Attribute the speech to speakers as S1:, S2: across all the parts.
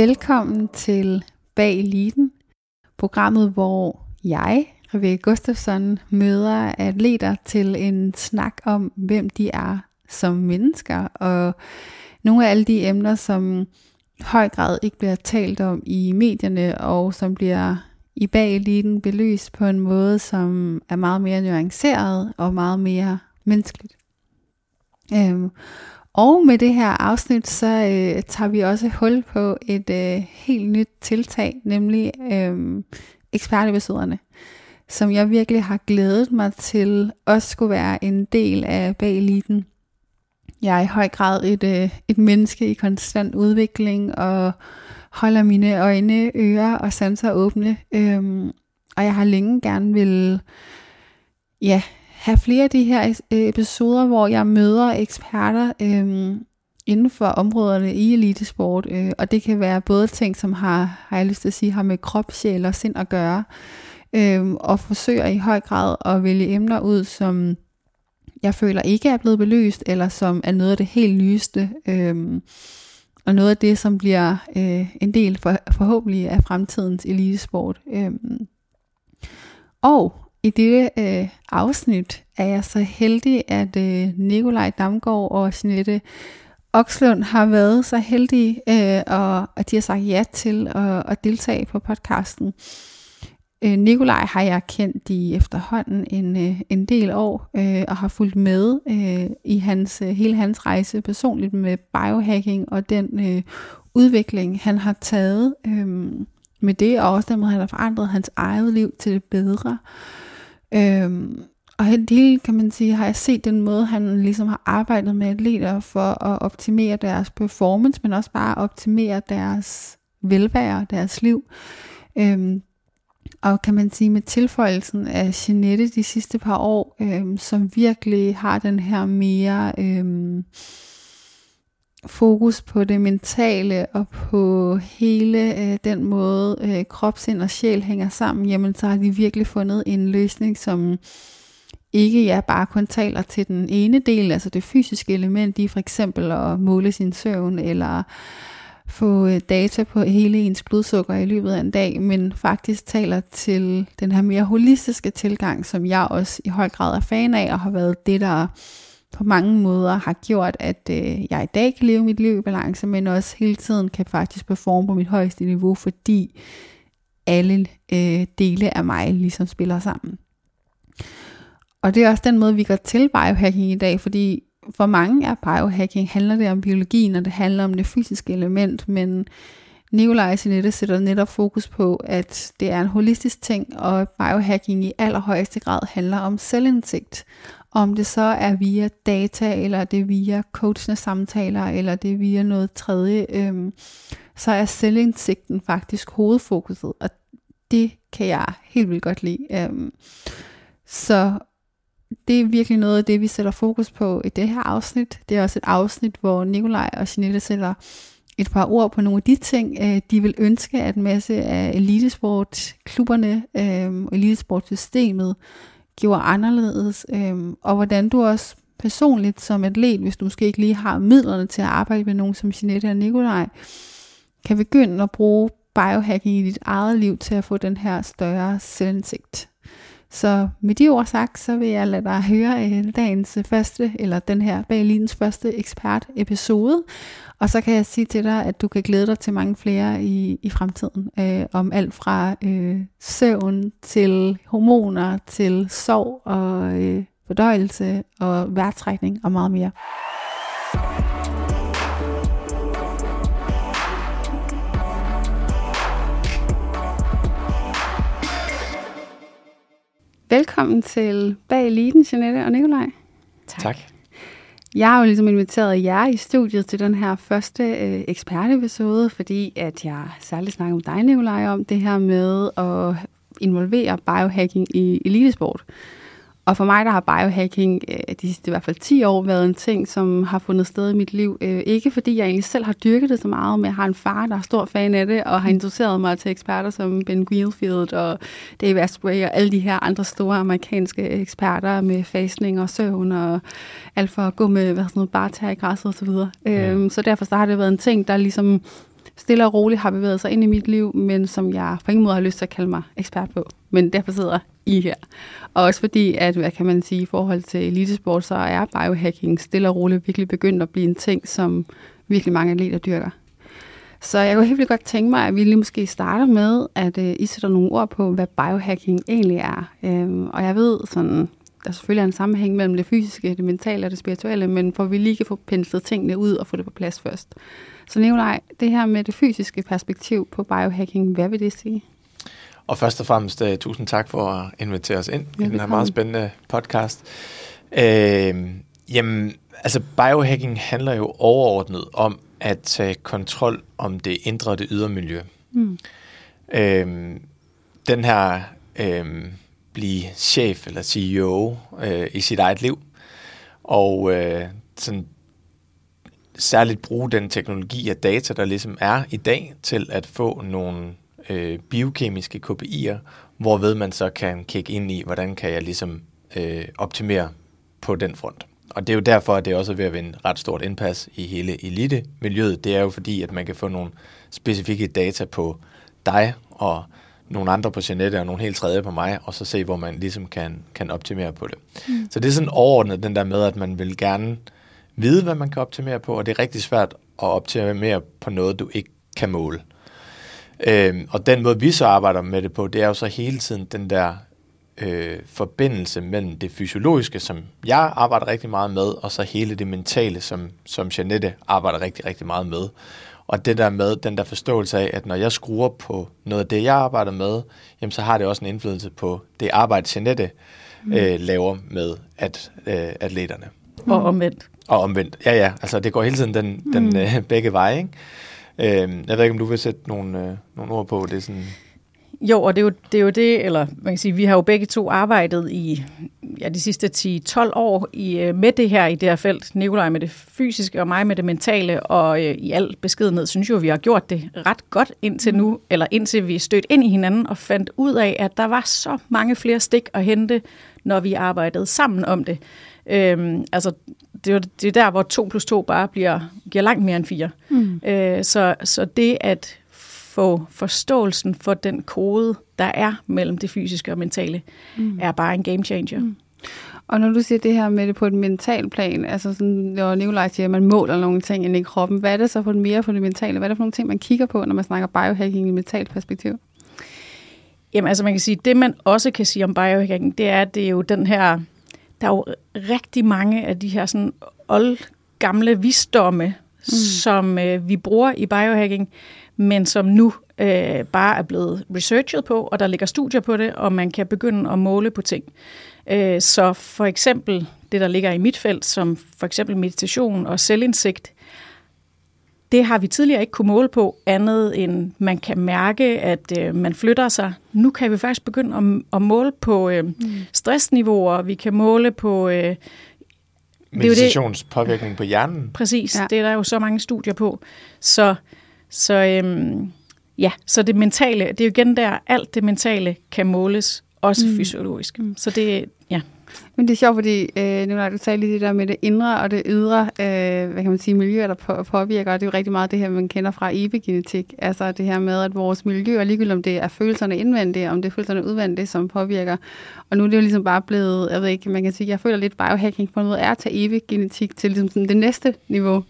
S1: Velkommen til Bag Eliten, programmet, hvor jeg, Rebecca Gustafsson, møder atleter til en snak om, hvem de er som mennesker, og nogle af alle de emner, som i høj grad ikke bliver talt om i medierne, og som bliver i bag eliten belyst på en måde, som er meget mere nuanceret og meget mere menneskeligt. Øhm, og med det her afsnit, så øh, tager vi også hul på et øh, helt nyt tiltag, nemlig øh, ekspertepisoderne, som jeg virkelig har glædet mig til også skulle være en del af bag eliten. Jeg er i høj grad et, øh, et menneske i konstant udvikling og holder mine øjne, ører og sanser åbne. Øh, og jeg har længe gerne vil ja, have flere af de her øh, episoder, hvor jeg møder eksperter øh, inden for områderne i elitesport, øh, og det kan være både ting, som har, har jeg lyst til at sige, har med krop, sjæl og sind at gøre, øh, og forsøger i høj grad at vælge emner ud, som jeg føler ikke er blevet belyst, eller som er noget af det helt nyeste, øh, og noget af det, som bliver øh, en del for, forhåbentlig af fremtidens elitesport. Øh. Og i dette øh, afsnit er jeg så heldig, at øh, Nikolaj Damgaard og Jeanette Okslund har været så heldige, øh, og at de har sagt ja til at, at deltage på podcasten. Øh, Nikolaj har jeg kendt i efterhånden en, øh, en del år, øh, og har fulgt med øh, i hans øh, hele hans rejse personligt med biohacking og den øh, udvikling, han har taget øh, med det, og også den måde, han har forandret hans eget liv til det bedre. Øhm, og hele, kan man sige, har jeg set den måde, han ligesom har arbejdet med atleter for at optimere deres performance, men også bare optimere deres velvære, deres liv. Øhm, og kan man sige med tilføjelsen af Jeanette de sidste par år, øhm, som virkelig har den her mere øhm, fokus på det mentale og på hele øh, den måde øh, krop, sind og sjæl hænger sammen, jamen så har de virkelig fundet en løsning, som ikke ja, bare kun taler til den ene del, altså det fysiske element i for eksempel at måle sin søvn, eller få øh, data på hele ens blodsukker i løbet af en dag, men faktisk taler til den her mere holistiske tilgang, som jeg også i høj grad er fan af, og har været det, der på mange måder har gjort, at øh, jeg i dag kan leve mit liv i balance, men også hele tiden kan faktisk performe på mit højeste niveau, fordi alle øh, dele af mig ligesom spiller sammen. Og det er også den måde, vi går til biohacking i dag, fordi for mange er biohacking, handler det om biologien, og det handler om det fysiske element, men Nikolaj Sinette sætter netop fokus på, at det er en holistisk ting, og biohacking i allerhøjeste grad handler om selvindsigt. Om det så er via data, eller det er via coachende samtaler, eller det er via noget tredje, øhm, så er selvindsigten faktisk hovedfokuset, og det kan jeg helt vildt godt lide. Øhm, så det er virkelig noget af det, vi sætter fokus på i det her afsnit. Det er også et afsnit, hvor Nikolaj og Jeanette sætter et par ord på nogle af de ting, øh, de vil ønske, at en masse af elitesportklubberne øh, og elitesportsystemet gjorde anderledes, øh, og hvordan du også personligt som atlet, hvis du måske ikke lige har midlerne til at arbejde med nogen som Jeanette og Nikolaj, kan begynde at bruge biohacking i dit eget liv til at få den her større selvindsigt. Så med de ord sagt, så vil jeg lade dig høre øh, dagens øh, første, eller den her Berlins første ekspert episode. Og så kan jeg sige til dig, at du kan glæde dig til mange flere i, i fremtiden. Øh, om alt fra øh, søvn til hormoner, til sov og øh, fordøjelse og værtrækning og meget mere. Velkommen til Bag Eliten, Jeanette og Nikolaj.
S2: Tak. tak.
S1: Jeg har jo ligesom inviteret jer i studiet til den her første øh, ekspertepisode, fordi at jeg særligt snakker med dig, Nikolaj, om det her med at involvere biohacking i elitesport. Og for mig, der har biohacking øh, de sidste i hvert fald 10 år været en ting, som har fundet sted i mit liv. Øh, ikke fordi jeg egentlig selv har dyrket det så meget, men jeg har en far, der er stor fan af det, og har introduceret mig til eksperter som Ben Wheelfield og Dave Asprey og alle de her andre store amerikanske eksperter med fasning og søvn og alt for at gå med hvad sådan noget, bare i græsset osv. Så, ja. øhm, så derfor så har det været en ting, der ligesom stille og roligt har bevæget sig ind i mit liv, men som jeg på ingen måde har lyst til at kalde mig ekspert på. Men derfor sidder I her. Og også fordi, at hvad kan man sige, i forhold til elitesport, så er biohacking stille og roligt virkelig begyndt at blive en ting, som virkelig mange atleter dyrker. Så jeg kunne helt vildt godt tænke mig, at vi lige måske starter med, at øh, I sætter nogle ord på, hvad biohacking egentlig er. Um, og jeg ved sådan, der selvfølgelig er en sammenhæng mellem det fysiske, det mentale og det spirituelle, men for vi lige kan få penslet tingene ud og få det på plads først. Så Nikolaj, det her med det fysiske perspektiv på biohacking, hvad vil det sige?
S2: Og først og fremmest, uh, tusind tak for at invitere os ind ja, i den her meget spændende podcast. Uh, jamen, altså biohacking handler jo overordnet om at tage kontrol om det indre og det ydre miljø. Mm. Uh, den her uh, blive chef eller CEO uh, i sit eget liv, og uh, sådan særligt bruge den teknologi af data, der ligesom er i dag, til at få nogle øh, biokemiske KPI'er, hvorved man så kan kigge ind i, hvordan kan jeg ligesom øh, optimere på den front. Og det er jo derfor, at det også er ved at vinde ret stort indpas i hele elite-miljøet. Det er jo fordi, at man kan få nogle specifikke data på dig og nogle andre på Jeanette og nogle helt tredje på mig, og så se, hvor man ligesom kan, kan optimere på det. Mm. Så det er sådan overordnet den der med, at man vil gerne vide, hvad man kan optimere på, og det er rigtig svært at optimere på noget, du ikke kan måle. Øhm, og den måde, vi så arbejder med det på, det er jo så hele tiden den der øh, forbindelse mellem det fysiologiske, som jeg arbejder rigtig meget med, og så hele det mentale, som, som Janette arbejder rigtig, rigtig meget med. Og det der med den der forståelse af, at når jeg skruer på noget af det, jeg arbejder med, jamen så har det også en indflydelse på det arbejde, Janette mm. øh, laver med at, øh, atleterne.
S3: Og omvendt.
S2: Og omvendt, ja ja, altså det går hele tiden den, den mm. øh, begge veje, ikke? Øh, jeg ved ikke, om du vil sætte nogle, øh, nogle ord på det sådan...
S3: Jo, og det er jo, det er jo det, eller man kan sige, vi har jo begge to arbejdet i ja, de sidste 10-12 år i, øh, med det her i det her felt. Nikolaj med det fysiske og mig med det mentale, og øh, i al beskedenhed synes jeg jo, vi har gjort det ret godt indtil nu, eller indtil vi stødt ind i hinanden og fandt ud af, at der var så mange flere stik at hente, når vi arbejdede sammen om det. Øhm, altså, det er, det er der, hvor 2 plus 2 bare bliver, giver langt mere end 4. Mm. Øh, så, så det at få forståelsen for den kode, der er mellem det fysiske og mentale, mm. er bare en game changer. Mm.
S1: Og når du siger det her med det på et mental plan, altså sådan, når Nikolaj siger, at man måler nogle ting ind i kroppen, hvad er det så det mere på det mentale? Hvad er det for nogle ting, man kigger på, når man snakker biohacking i et mentalt perspektiv?
S3: Jamen altså man kan sige, det man også kan sige om biohacking, det er, at det er jo den her, der er jo rigtig mange af de her sådan old gamle visdomme, mm. som øh, vi bruger i biohacking, men som nu øh, bare er blevet researchet på, og der ligger studier på det, og man kan begynde at måle på ting. Øh, så for eksempel det, der ligger i mit felt, som for eksempel meditation og selvindsigt, det har vi tidligere ikke kunne måle på, andet end man kan mærke, at øh, man flytter sig. Nu kan vi faktisk begynde at, at måle på øh, mm. stressniveauer, vi kan måle på... Øh,
S2: Meditationspåvirkning på hjernen.
S3: Præcis, ja. det er der jo så mange studier på. Så, så øhm, ja, så det mentale, det er jo igen der, alt det mentale kan måles, også mm. fysiologisk. Mm. Så det, ja.
S1: Men det er sjovt, fordi øh, nu når du sagde lige det der med det indre og det ydre, øh, hvad kan man sige, miljøer, der på, påvirker, og det er jo rigtig meget det her, man kender fra epigenetik. Altså det her med, at vores miljø, ligegyldigt om det er følelserne indvendige, om det er følelserne udvendige, som påvirker. Og nu er det jo ligesom bare blevet, jeg ved ikke, man kan sige, jeg føler lidt biohacking på noget er at tage epigenetik til ligesom sådan det næste niveau. Øh,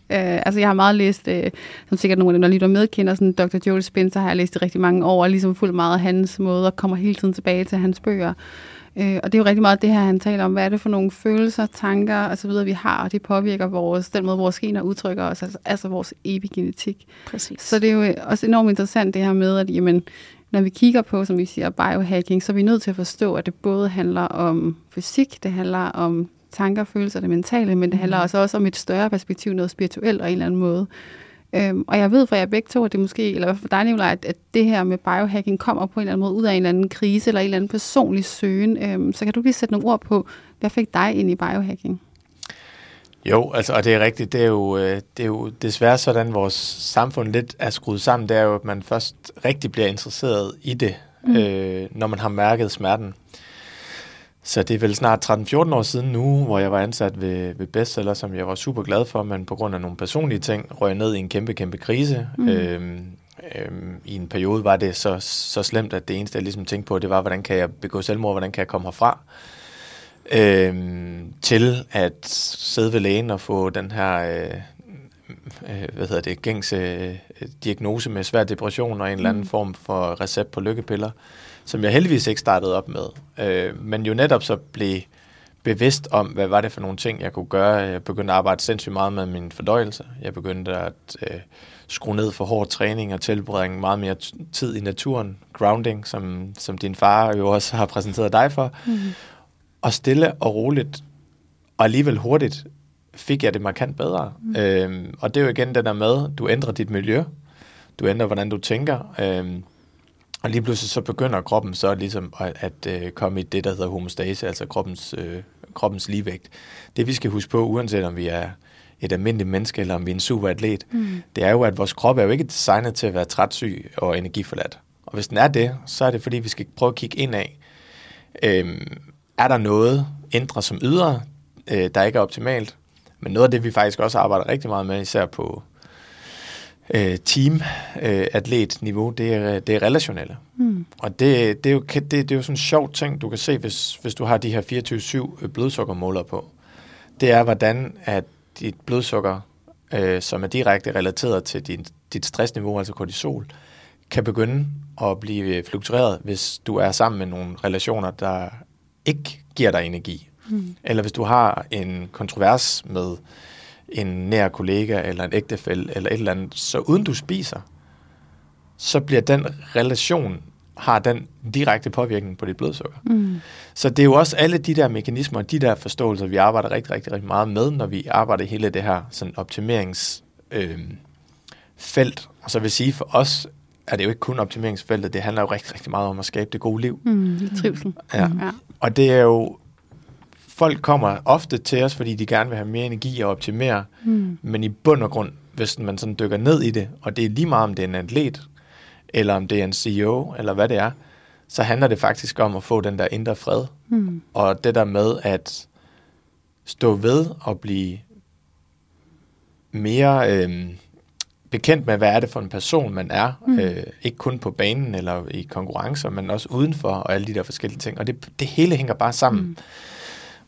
S1: altså jeg har meget læst, øh, som sikkert nogle af dem, der lytter med, kender sådan Dr. Joe Spencer, har jeg læst i rigtig mange år, og ligesom fuldt meget af hans måde, og kommer hele tiden tilbage til hans bøger. Øh, og det er jo rigtig meget det her, han taler om. Hvad er det for nogle følelser, tanker osv., vi har, og det påvirker vores, den måde, vores gener udtrykker os, altså, altså vores epigenetik.
S3: Præcis.
S1: Så det er jo også enormt interessant det her med, at jamen, når vi kigger på, som vi siger, biohacking, så er vi nødt til at forstå, at det både handler om fysik, det handler om tanker, følelser, det mentale, men det handler mm. også, også om et større perspektiv, noget spirituelt og en eller anden måde. Øhm, og jeg ved fra jer begge to, at det måske, eller for dig, Nicolaj, at, at det her med biohacking kommer på en eller anden måde ud af en eller anden krise, eller en eller anden personlig søgen. Øhm, så kan du lige sætte nogle ord på, hvad fik dig ind i biohacking?
S2: Jo, altså, og det er rigtigt. Det er, jo, øh, det er jo desværre sådan, vores samfund lidt er skruet sammen. Det er jo, at man først rigtig bliver interesseret i det, mm. øh, når man har mærket smerten. Så det er vel snart 13-14 år siden nu, hvor jeg var ansat ved, ved Bestseller, som jeg var super glad for, men på grund af nogle personlige ting røg ned i en kæmpe, kæmpe krise. Mm. Øhm, øhm, I en periode var det så, så slemt, at det eneste, jeg ligesom tænkte på, det var, hvordan kan jeg begå selvmord, hvordan kan jeg komme herfra? Øhm, til at sidde ved lægen og få den her øh, øh, hvad hedder det, gængse øh, diagnose med svær depression og en mm. eller anden mm. form for recept på lykkepiller som jeg heldigvis ikke startede op med, øh, men jo netop så blev bevidst om, hvad var det for nogle ting, jeg kunne gøre. Jeg begyndte at arbejde sindssygt meget med min fordøjelse. Jeg begyndte at øh, skrue ned for hård træning og tilbringe meget mere tid i naturen. Grounding, som, som din far jo også har præsenteret dig for. Mm. Og stille og roligt, og alligevel hurtigt, fik jeg det markant bedre. Mm. Øhm, og det er jo igen det der med, du ændrer dit miljø. Du ændrer, hvordan du tænker. Øhm, og lige pludselig så begynder kroppen så ligesom at, at øh, komme i det, der hedder homostase, altså kroppens, øh, kroppens ligevægt. Det vi skal huske på, uanset om vi er et almindeligt menneske, eller om vi er en superatlet, mm. det er jo, at vores krop er jo ikke designet til at være trætsyg og energiforladt. Og hvis den er det, så er det fordi, vi skal prøve at kigge ind af. Øhm, er der noget indre som ydre, øh, der ikke er optimalt? Men noget af det, vi faktisk også arbejder rigtig meget med, især på øh, team-atlet-niveau, øh, det, er, det er relationelle. Mm. Og det, det, er jo, det, det er jo sådan en sjov ting, du kan se, hvis, hvis du har de her 24-7 blodsukkermåler på. Det er, hvordan at dit blodsukker, øh, som er direkte relateret til din, dit stressniveau, altså kortisol, kan begynde at blive fluktueret, hvis du er sammen med nogle relationer, der ikke giver dig energi. Mm. Eller hvis du har en kontrovers med en nær kollega eller en ægtefælle eller et eller andet, så uden du spiser, så bliver den relation, har den direkte påvirkning på dit blodsukker. Mm. Så det er jo også alle de der mekanismer, de der forståelser, vi arbejder rigtig, rigtig, rigtig meget med, når vi arbejder hele det her sådan optimeringsfelt. Øh, og så vil sige, for os er det jo ikke kun optimeringsfeltet, det handler jo rigtig, rigtig meget om at skabe det gode liv.
S1: Mm, trivsel.
S2: Ja. Mm. Og det er jo folk kommer ofte til os, fordi de gerne vil have mere energi og optimere, mm. men i bund og grund, hvis man sådan dykker ned i det, og det er lige meget om det er en atlet, eller om det er en CEO, eller hvad det er, så handler det faktisk om at få den der indre fred. Mm. Og det der med at stå ved og blive mere øh, bekendt med, hvad er det for en person, man er. Mm. Øh, ikke kun på banen eller i konkurrencer, men også udenfor og alle de der forskellige ting. Og det, det hele hænger bare sammen. Mm.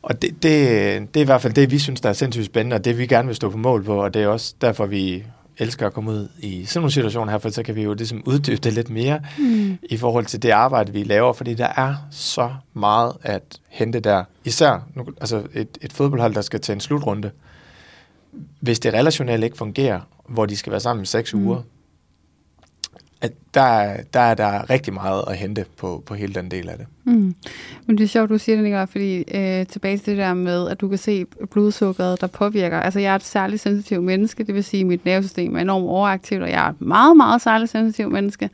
S2: Og det, det, det er i hvert fald det, vi synes, der er sindssygt spændende, og det vi gerne vil stå på mål på, og det er også derfor, vi elsker at komme ud i sådan nogle situationer her, for så kan vi jo ligesom uddybe det lidt mere mm. i forhold til det arbejde, vi laver, fordi der er så meget at hente der. Især nu, altså et, et fodboldhold, der skal til en slutrunde. Hvis det relationelle ikke fungerer, hvor de skal være sammen i seks mm. uger, at der, der er der rigtig meget at hente på, på hele den del af det.
S1: Mm. Men det er sjovt, du siger det, Nicolaj, fordi øh, tilbage til det der med, at du kan se blodsukkeret, der påvirker. Altså, jeg er et særligt sensitivt menneske, det vil sige, at mit nervesystem er enormt overaktivt, og jeg er et meget, meget særligt sensitivt menneske.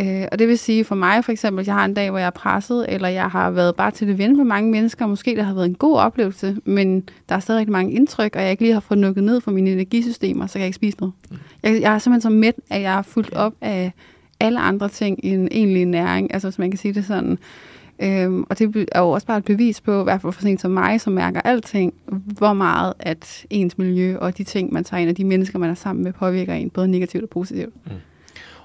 S1: Øh, og det vil sige for mig for eksempel, at jeg har en dag, hvor jeg er presset, eller jeg har været bare til det ven med mange mennesker, og måske det har været en god oplevelse, men der er stadig mange indtryk, og jeg ikke lige har fået nukket ned for mine energisystemer, så kan jeg ikke spise noget. Mm. Jeg, jeg er simpelthen så mæt, at jeg er fuldt op af alle andre ting end egentlig næring, altså hvis man kan sige det sådan. Øhm, og det er jo også bare et bevis på, i hvert fald for sådan som mig, som mærker alting, hvor meget at ens miljø og de ting, man tager ind, og de mennesker, man er sammen med, påvirker en både negativt og positivt. Mm.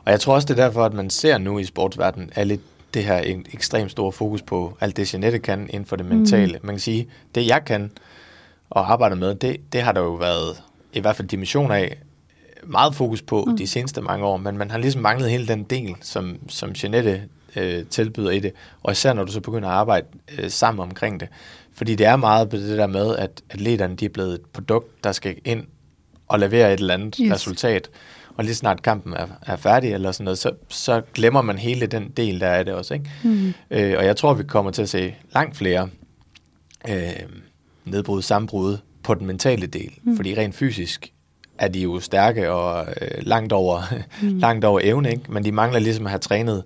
S2: Og jeg tror også, det er derfor, at man ser nu i sportsverdenen, er lidt det her en ekstremt stor fokus på alt det, Jeanette kan inden for det mentale. Mm. Man kan sige, det jeg kan og arbejder med, det, det har der jo været i hvert fald dimension af meget fokus på mm. de seneste mange år, men man har ligesom manglet hele den del, som, som Jeanette øh, tilbyder i det, og især når du så begynder at arbejde øh, sammen omkring det. Fordi det er meget på det der med, at atleterne de er blevet et produkt, der skal ind og levere et eller andet yes. resultat og lige snart kampen er, er færdig, eller sådan noget, så, så glemmer man hele den del, der er det også. Ikke? Mm. Øh, og jeg tror, vi kommer til at se langt flere øh, nedbrud, sammenbrud på den mentale del, mm. fordi rent fysisk er de jo stærke og øh, langt, over, mm. langt over evne, ikke? men de mangler ligesom at have trænet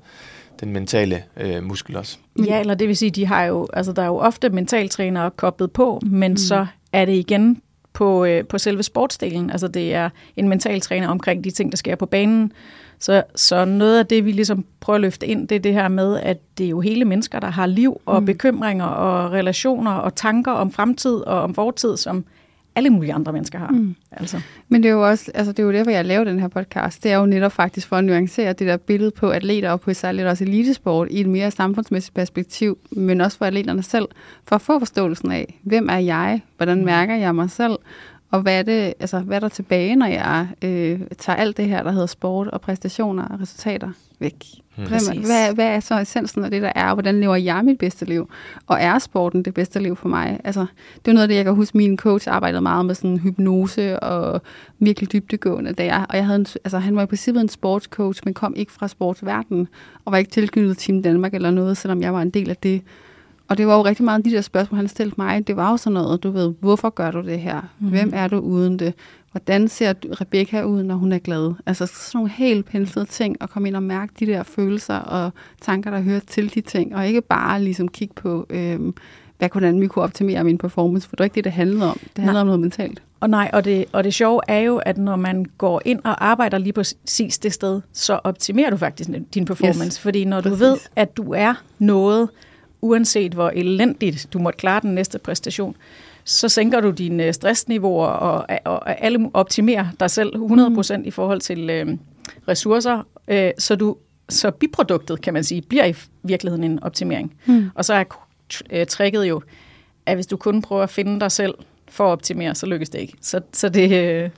S2: den mentale øh, muskel også.
S3: Ja, eller det vil sige, de har jo, altså der er jo ofte mentaltrænere koblet på, men mm. så er det igen på, øh, på selve sportsdelen. Altså det er en mental træner omkring de ting, der sker på banen. Så, så noget af det, vi ligesom prøver at løfte ind, det er det her med, at det er jo hele mennesker, der har liv og mm. bekymringer og relationer og tanker om fremtid og om fortid, som alle mulige andre mennesker har. Mm.
S1: Altså. Men det er jo også, altså det er jo derfor, jeg laver den her podcast. Det er jo netop faktisk for at nuancere det der billede på atleter og på særligt også elitesport i et mere samfundsmæssigt perspektiv, men også for atleterne selv, for at få forståelsen af, hvem er jeg, hvordan mm. mærker jeg mig selv, og hvad er, det, altså, hvad er der tilbage, når jeg øh, tager alt det her, der hedder sport og præstationer og resultater væk? Mm. Hvad, hvad er så essensen af det, der er, og hvordan lever jeg mit bedste liv? Og er sporten det bedste liv for mig? Altså, det er noget af det, jeg kan huske, min coach arbejdede meget med sådan hypnose og virkelig dybdegående. Da jeg, og jeg havde en, altså, han var i princippet en sportscoach, men kom ikke fra sportsverdenen, og var ikke tilknyttet Team Danmark eller noget, selvom jeg var en del af det. Og det var jo rigtig meget de der spørgsmål, han stillede mig. Det var jo sådan noget, du ved, hvorfor gør du det her? Mm. Hvem er du uden det? Hvordan ser Rebecca ud, når hun er glad? Altså sådan nogle helt penslede ting, og komme ind og mærke de der følelser og tanker, der hører til de ting, og ikke bare ligesom kigge på, øhm, hvad, hvordan vi kunne optimere min performance, for det er ikke det, det handlede om. Det handler nej. om noget mentalt.
S3: Og nej, og det, og det sjove er jo, at når man går ind og arbejder lige præcis det sted, så optimerer du faktisk din performance. Yes. Fordi når du præcis. ved, at du er noget, uanset hvor elendigt du måtte klare den næste præstation, så sænker du dine stressniveauer og, og, og alle optimerer dig selv 100% mm. i forhold til øh, ressourcer, øh, så du så biproduktet, kan man sige, bliver i virkeligheden en optimering. Mm. Og så er øh, tricket jo, at hvis du kun prøver at finde dig selv for at optimere, så lykkes det ikke. Så, så det... Øh,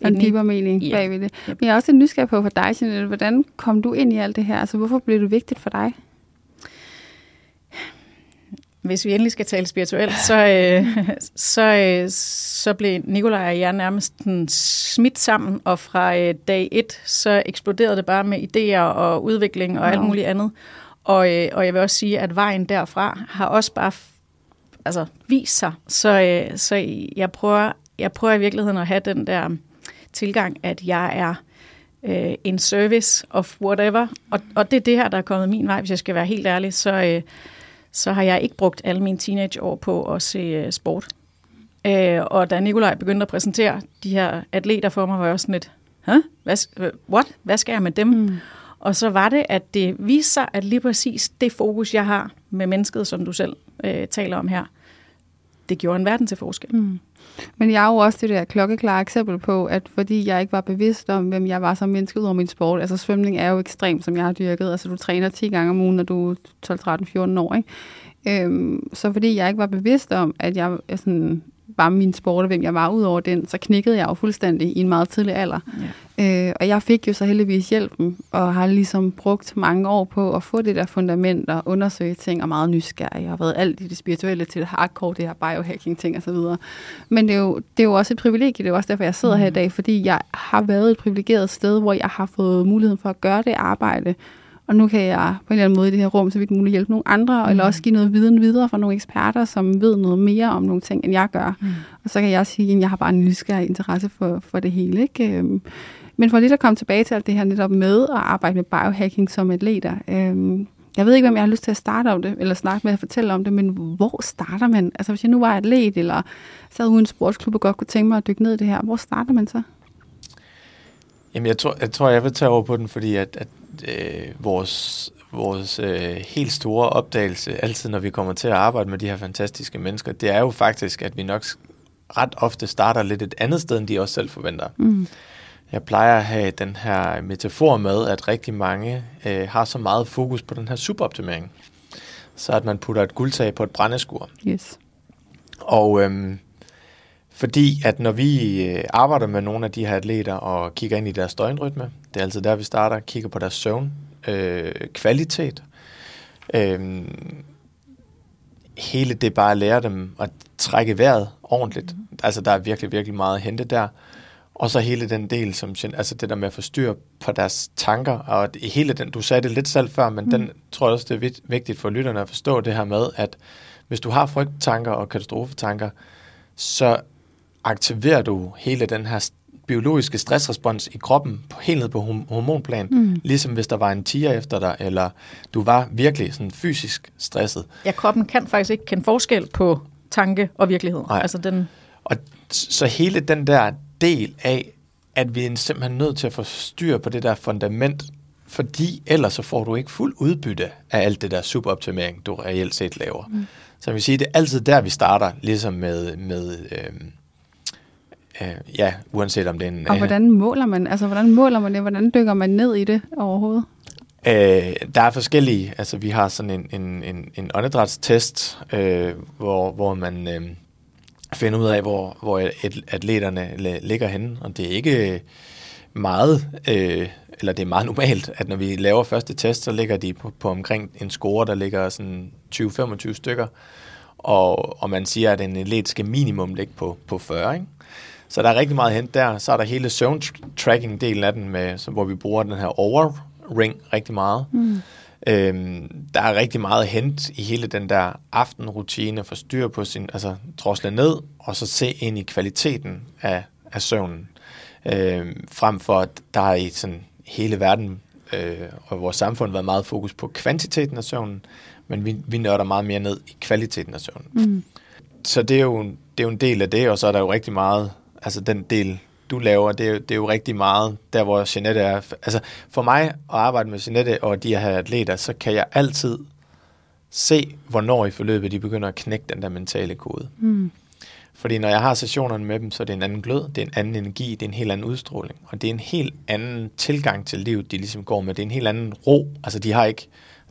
S1: en dybere mening ja. bagved det. Men jeg er også nysgerrig på for dig, Jeanette. Hvordan kom du ind i alt det her? Altså, hvorfor blev det vigtigt for dig?
S3: Hvis vi endelig skal tale spirituelt, så, øh, så, øh, så blev Nikolaj og jeg nærmest smidt sammen, og fra øh, dag et, så eksploderede det bare med idéer og udvikling og wow. alt muligt andet. Og, øh, og jeg vil også sige, at vejen derfra har også bare altså, vist sig. Så, øh, så jeg, prøver, jeg prøver i virkeligheden at have den der tilgang, at jeg er øh, en service of whatever. Og, og det er det her, der er kommet min vej, hvis jeg skal være helt ærlig. Så... Øh, så har jeg ikke brugt alle mine teenageår på at se uh, sport. Uh, og da Nikolaj begyndte at præsentere de her atleter for mig, var jeg også sådan lidt, huh? Hvad, what? Hvad skal jeg med dem? Mm. Og så var det, at det viste sig, at lige præcis det fokus, jeg har med mennesket, som du selv uh, taler om her, det gjorde en verden til forskel. Mm.
S1: Men jeg er jo også det der klokkeklare eksempel på, at fordi jeg ikke var bevidst om, hvem jeg var som menneske ud over min sport, altså svømning er jo ekstrem, som jeg har dyrket, altså du træner 10 gange om ugen, når du er 12, 13, 14 år, ikke? Øhm, så fordi jeg ikke var bevidst om, at jeg sådan, var min sport, og hvem jeg var ud over den, så knækkede jeg jo fuldstændig i en meget tidlig alder. Ja. Øh, og jeg fik jo så heldigvis hjælpen, og har ligesom brugt mange år på at få det der fundament og undersøge ting, og meget nysgerrig. Jeg har været alt i det spirituelle til det hardcore, det her biohacking ting og så videre. Men det er, jo, det er jo også et privilegie, det er jo også derfor, jeg sidder mm. her i dag, fordi jeg har været et privilegeret sted, hvor jeg har fået muligheden for at gøre det arbejde, og nu kan jeg på en eller anden måde i det her rum, så vidt muligt hjælpe nogle andre, mm. eller også give noget viden videre fra nogle eksperter, som ved noget mere om nogle ting, end jeg gør. Mm. Og så kan jeg sige, at jeg har bare en nysgerrig interesse for, for det hele. Ikke? Øhm, men for lige at komme tilbage til alt det her netop med at arbejde med biohacking som atleter. Øhm, jeg ved ikke, om jeg har lyst til at starte om det, eller snakke med at fortælle om det, men hvor starter man? Altså hvis jeg nu var atlet, eller sad uden sportsklub og godt kunne tænke mig at dykke ned i det her, hvor starter man så?
S2: Jamen jeg tror, jeg, tror, jeg vil tage over på den, fordi at, at øh, vores, vores øh, helt store opdagelse, altid når vi kommer til at arbejde med de her fantastiske mennesker, det er jo faktisk, at vi nok ret ofte starter lidt et andet sted, end de også selv forventer. Mm. Jeg plejer at have den her metafor med, at rigtig mange øh, har så meget fokus på den her superoptimering, så at man putter et guldtag på et brændeskur.
S1: Yes.
S2: Og øhm, fordi at når vi øh, arbejder med nogle af de her atleter og kigger ind i deres døgnrytme, det er altid der, vi starter, kigger på deres søvn, øh, kvalitet, øh, hele det bare at lære dem at trække vejret ordentligt. Altså der er virkelig, virkelig meget at hente der. Og så hele den del, som, altså det der med at få styr på deres tanker, og hele den, du sagde det lidt selv før, men mm. den tror jeg også, det er vigtigt for lytterne at forstå det her med, at hvis du har frygttanker og katastrofetanker, så aktiverer du hele den her biologiske stressrespons i kroppen på, helt ned på hormonplan, mm. ligesom hvis der var en tiger efter dig, eller du var virkelig sådan fysisk stresset.
S3: Ja, kroppen kan faktisk ikke kende forskel på tanke og virkelighed.
S2: Nej.
S3: Altså den...
S2: Og så hele den der del af, at vi er simpelthen nødt til at få styr på det der fundament, fordi ellers så får du ikke fuld udbytte af alt det der superoptimering, du reelt set laver. Mm. Så jeg vil sige, det er altid der, vi starter, ligesom med, med øh, øh, ja, uanset om det er en...
S1: Og hvordan måler man, altså hvordan måler man det? Hvordan dykker man ned i det overhovedet?
S2: Øh, der er forskellige, altså vi har sådan en, en, en, en åndedrætstest, øh, hvor, hvor man øh, finder ud af, hvor, hvor et, atleterne ligger henne, og det er ikke meget, øh, eller det er meget normalt, at når vi laver første test, så ligger de på, på omkring en score, der ligger sådan 20-25 stykker, og, og man siger, at en atlet skal minimum ligge på, på 40, ikke? Så der er rigtig meget hent der. Så er der hele søvn-tracking-delen af den, med, så, hvor vi bruger den her over-ring rigtig meget. Mm. Øhm, der er rigtig meget hent i hele den der aftenrutine, for styr på sin, altså drosle ned, og så se ind i kvaliteten af, af søvnen. Øhm, frem for, at der er i sådan hele verden øh, og vores samfund været meget fokus på kvantiteten af søvnen, men vi, vi nørder meget mere ned i kvaliteten af søvnen. Mm. Så det er, jo, det er jo en del af det, og så er der jo rigtig meget altså den del, du laver, det er, jo, det er jo rigtig meget der, hvor Jeanette er. Altså for mig at arbejde med Jeanette og de her atleter, så kan jeg altid se, hvornår i forløbet de begynder at knække den der mentale kode. Mm. Fordi når jeg har sessionerne med dem, så er det en anden glød, det er en anden energi, det er en helt anden udstråling, og det er en helt anden tilgang til livet, de ligesom går med. Det er en helt anden ro. Altså de har ikke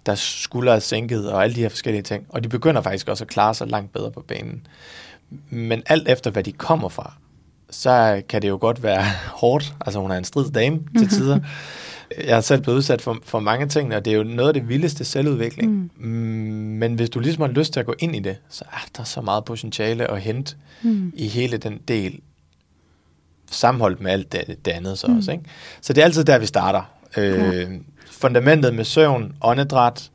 S2: deres skuldre er sænket og alle de her forskellige ting. Og de begynder faktisk også at klare sig langt bedre på banen. Men alt efter, hvad de kommer fra, så kan det jo godt være hårdt. Altså hun er en strid dame til tider. Jeg har selv blevet udsat for, for mange ting, og det er jo noget af det vildeste selvudvikling. Mm. Men hvis du ligesom har lyst til at gå ind i det, så er der så meget potentiale at hente mm. i hele den del, sammenholdt med alt det, det andet så mm. også. Ikke? Så det er altid der, vi starter. Øh, fundamentet med søvn, åndedræt,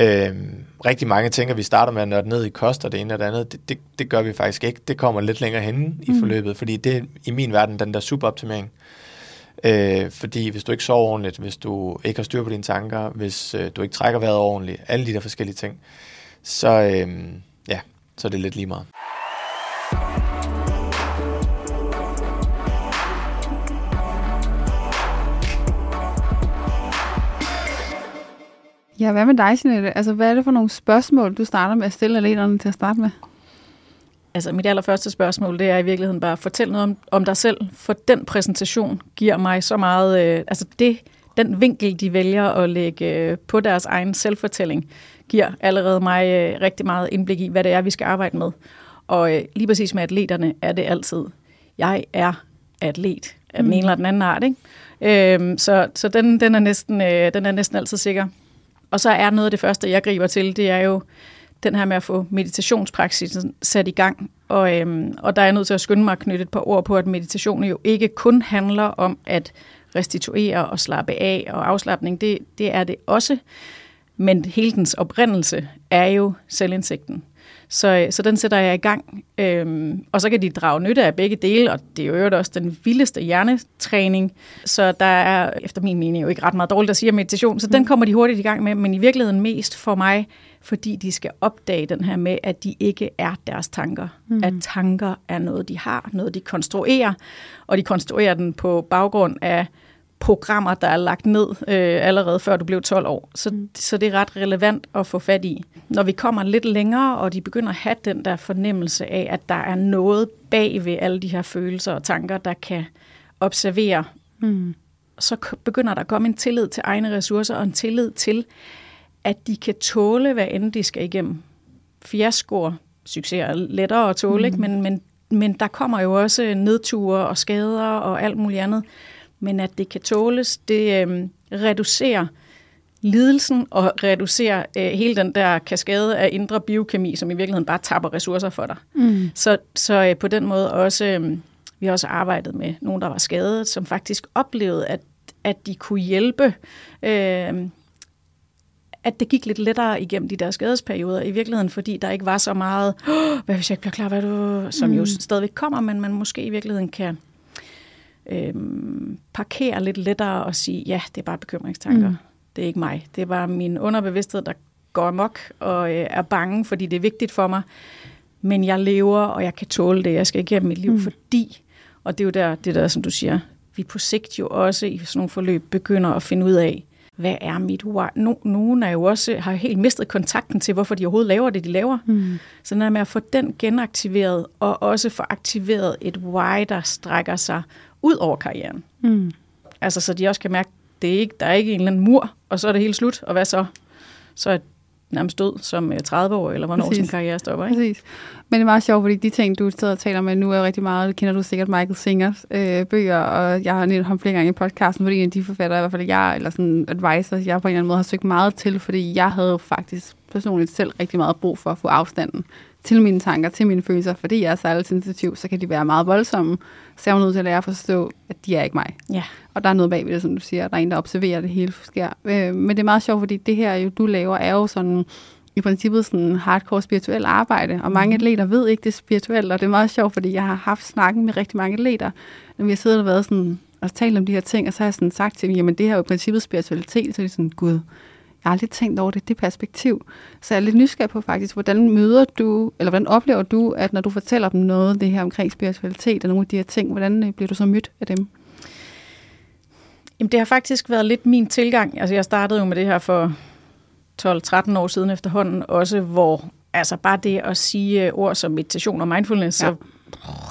S2: Øh, rigtig mange tænker, at vi starter med at nørde ned i kost og det ene og det andet. Det, det, det gør vi faktisk ikke. Det kommer lidt længere hen i mm. forløbet, fordi det er i min verden den der superoptimering. Øh, fordi hvis du ikke sover ordentligt, hvis du ikke har styr på dine tanker, hvis øh, du ikke trækker vejret ordentligt, alle de der forskellige ting, så, øh, ja, så er det lidt lige meget.
S1: Ja, hvad med dig, Jeanette? Altså, hvad er det for nogle spørgsmål, du starter med at stille atleterne til at starte med?
S3: altså mit allerførste spørgsmål, det er i virkeligheden bare, fortæl noget om, om dig selv, for den præsentation giver mig så meget, øh, altså det, den vinkel, de vælger at lægge øh, på deres egen selvfortælling, giver allerede mig øh, rigtig meget indblik i, hvad det er, vi skal arbejde med. Og øh, lige præcis med atleterne er det altid, jeg er atlet af den ene eller den anden art, ikke? Øhm, så så den, den, er næsten, øh, den er næsten altid sikker. Og så er noget af det første, jeg griber til, det er jo den her med at få meditationspraksisen sat i gang. Og, øhm, og der er jeg nødt til at skynde mig at knytte et par ord på, at meditation jo ikke kun handler om at restituere og slappe af og afslappning. Det, det er det også. Men hele dens oprindelse er jo selvindsigten. Så, så den sætter jeg i gang. Øhm, og så kan de drage nytte af begge dele, og det er jo også den vildeste hjernetræning. Så der er efter min mening jo ikke ret meget dårligt at sige meditation, så mm. den kommer de hurtigt i gang med, men i virkeligheden mest for mig, fordi de skal opdage den her med, at de ikke er deres tanker. Mm. At tanker er noget, de har, noget de konstruerer, og de konstruerer den på baggrund af programmer, der er lagt ned øh, allerede før du blev 12 år. Så, mm. så det er ret relevant at få fat i. Når vi kommer lidt længere, og de begynder at have den der fornemmelse af, at der er noget bag ved alle de her følelser og tanker, der kan observere, mm. så begynder der at komme en tillid til egne ressourcer, og en tillid til, at de kan tåle, hvad end de skal igennem. Fiaskoer, succeser er lettere at tåle, mm. ikke? Men, men, men der kommer jo også nedture og skader og alt muligt andet men at det kan tåles, det øh, reducerer lidelsen og reducerer øh, hele den der kaskade af indre biokemi, som i virkeligheden bare tapper ressourcer for dig. Mm. Så, så øh, på den måde også, øh, vi har også arbejdet med nogen, der var skadet, som faktisk oplevede, at, at de kunne hjælpe, øh, at det gik lidt lettere igennem de der skadesperioder, i virkeligheden, fordi der ikke var så meget, hvad hvis jeg ikke bliver klar, hvad du, som mm. jo stadigvæk kommer, men man måske i virkeligheden kan øh, parkere lidt lettere og sige, ja, det er bare bekymringstanker. Mm. Det er ikke mig. Det er bare min underbevidsthed, der går amok og øh, er bange, fordi det er vigtigt for mig. Men jeg lever, og jeg kan tåle det. Jeg skal igennem mit liv, mm. fordi, og det er jo der, det der, som du siger, vi på sigt jo også i sådan nogle forløb begynder at finde ud af, hvad er mit why? No, nogen er jo også, har helt mistet kontakten til, hvorfor de overhovedet laver det, de laver. Mm. Så når med at få den genaktiveret, og også få aktiveret et why, der strækker sig ud over karrieren. Mm. Altså, så de også kan mærke, det er ikke, der er ikke en eller anden mur, og så er det helt slut, og hvad så? Så er nærmest død som 30 øh, år, eller hvornår Præcis. sin karriere stopper. Ikke?
S1: Præcis. Men det er meget sjovt, fordi de ting, du sidder og taler med nu, er rigtig meget, kender du sikkert Michael Singers øh, bøger, og jeg har nævnt ham flere gange i podcasten, fordi en af de forfattere, i hvert fald jeg, eller sådan advisor, jeg på en eller anden måde har søgt meget til, fordi jeg havde faktisk personligt selv rigtig meget brug for at få afstanden til mine tanker, til mine følelser, fordi jeg er særligt sensitiv, så kan de være meget voldsomme. Så jeg er nødt til at lære at forstå, at de er ikke mig.
S3: Ja.
S1: Og der er noget bagved det, som du siger. Der er en, der observerer det hele sker. Øh, men det er meget sjovt, fordi det her, jo, du laver, er jo sådan i princippet sådan hardcore spirituel arbejde, og mange mhm. atleter ved ikke, det er spirituelt, og det er meget sjovt, fordi jeg har haft snakken med rigtig mange atleter, når vi har siddet og været sådan, og talt om de her ting, og så har jeg sådan sagt til dem, jamen det her er jo i princippet spiritualitet, så er det sådan, gud, jeg har aldrig tænkt over det, det perspektiv. Så jeg er lidt nysgerrig på faktisk, hvordan møder du, eller hvordan oplever du, at når du fortæller dem noget, det her omkring spiritualitet og nogle af de her ting, hvordan øh, bliver du så mødt af dem?
S3: Jamen, det har faktisk været lidt min tilgang. Altså, jeg startede jo med det her for 12-13 år siden efterhånden, også hvor altså bare det at sige ord som meditation og mindfulness, ja. så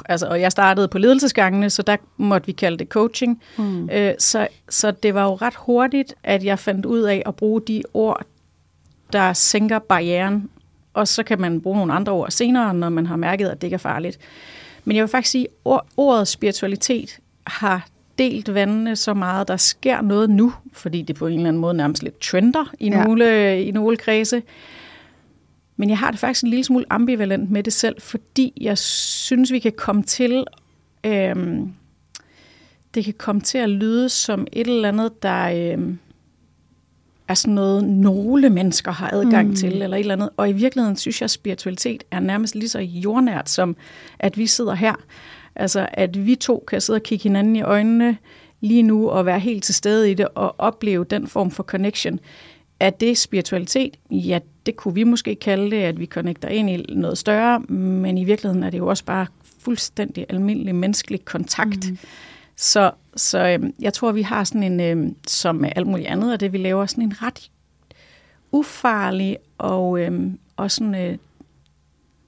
S3: altså, og jeg startede på ledelsesgangene, så der måtte vi kalde det coaching. Mm. Øh, så, så det var jo ret hurtigt, at jeg fandt ud af at bruge de ord, der sænker barrieren, og så kan man bruge nogle andre ord senere, når man har mærket, at det ikke er farligt. Men jeg vil faktisk sige, at ordet spiritualitet har delt vandene så meget, der sker noget nu, fordi det på en eller anden måde nærmest lidt trender i, ja. nogle, i nogle kredse. Men jeg har det faktisk en lille smule ambivalent med det selv, fordi jeg synes, vi kan komme til... Øhm, det kan komme til at lyde som et eller andet, der øhm, er sådan noget, nogle mennesker har adgang mm. til, eller et eller andet. Og i virkeligheden synes jeg, at spiritualitet er nærmest lige så jordnært, som at vi sidder her. Altså, at vi to kan sidde og kigge hinanden i øjnene lige nu, og være helt til stede i det, og opleve den form for connection. Er det spiritualitet? Ja, det kunne vi måske kalde det, at vi connecter ind i noget større, men i virkeligheden er det jo også bare fuldstændig almindelig menneskelig kontakt. Mm. Så, så øhm, jeg tror, vi har sådan en, øhm, som alt muligt andet, og det vi laver, sådan en ret ufarlig og, øhm, og sådan, øh,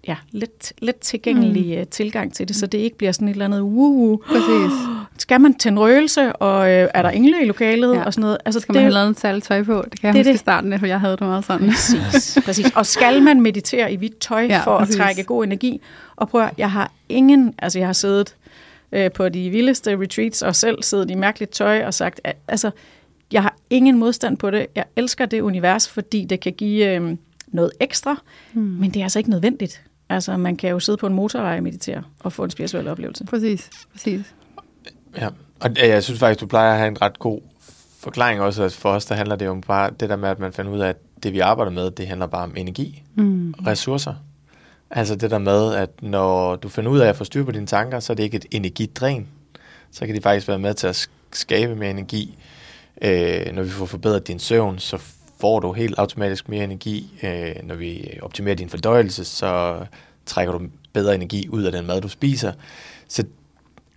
S3: ja, let, let tilgængelig mm. tilgang til det, så det ikke bliver sådan et eller andet woo Præcis. Skal man til en røgelse, og øh, er der engle i lokalet, ja. og sådan noget?
S1: Altså, skal det, man have lavet en særlig tøj på? Det kan jeg det, huske det. i starten, for jeg havde det meget sådan.
S3: Præcis, præcis. Og skal man meditere i hvidt tøj ja, for præcis. at trække god energi? Og prøv at, jeg har ingen, altså jeg har siddet øh, på de vildeste retreats, og selv siddet i mærkeligt tøj og sagt, at, altså, jeg har ingen modstand på det. Jeg elsker det univers, fordi det kan give øh, noget ekstra, mm. men det er altså ikke nødvendigt. Altså, man kan jo sidde på en motorvej og meditere og få en spirituel oplevelse.
S1: Præcis, præcis.
S2: Ja, og jeg synes faktisk, du plejer at have en ret god forklaring også, at for os, der handler det jo bare det der med, at man finder ud af, at det vi arbejder med, det handler bare om energi, mm. ressourcer. Altså det der med, at når du finder ud af at få styr på dine tanker, så er det ikke et energidræn. Så kan de faktisk være med til at skabe mere energi. Øh, når vi får forbedret din søvn, så får du helt automatisk mere energi. Øh, når vi optimerer din fordøjelse, så trækker du bedre energi ud af den mad, du spiser. Så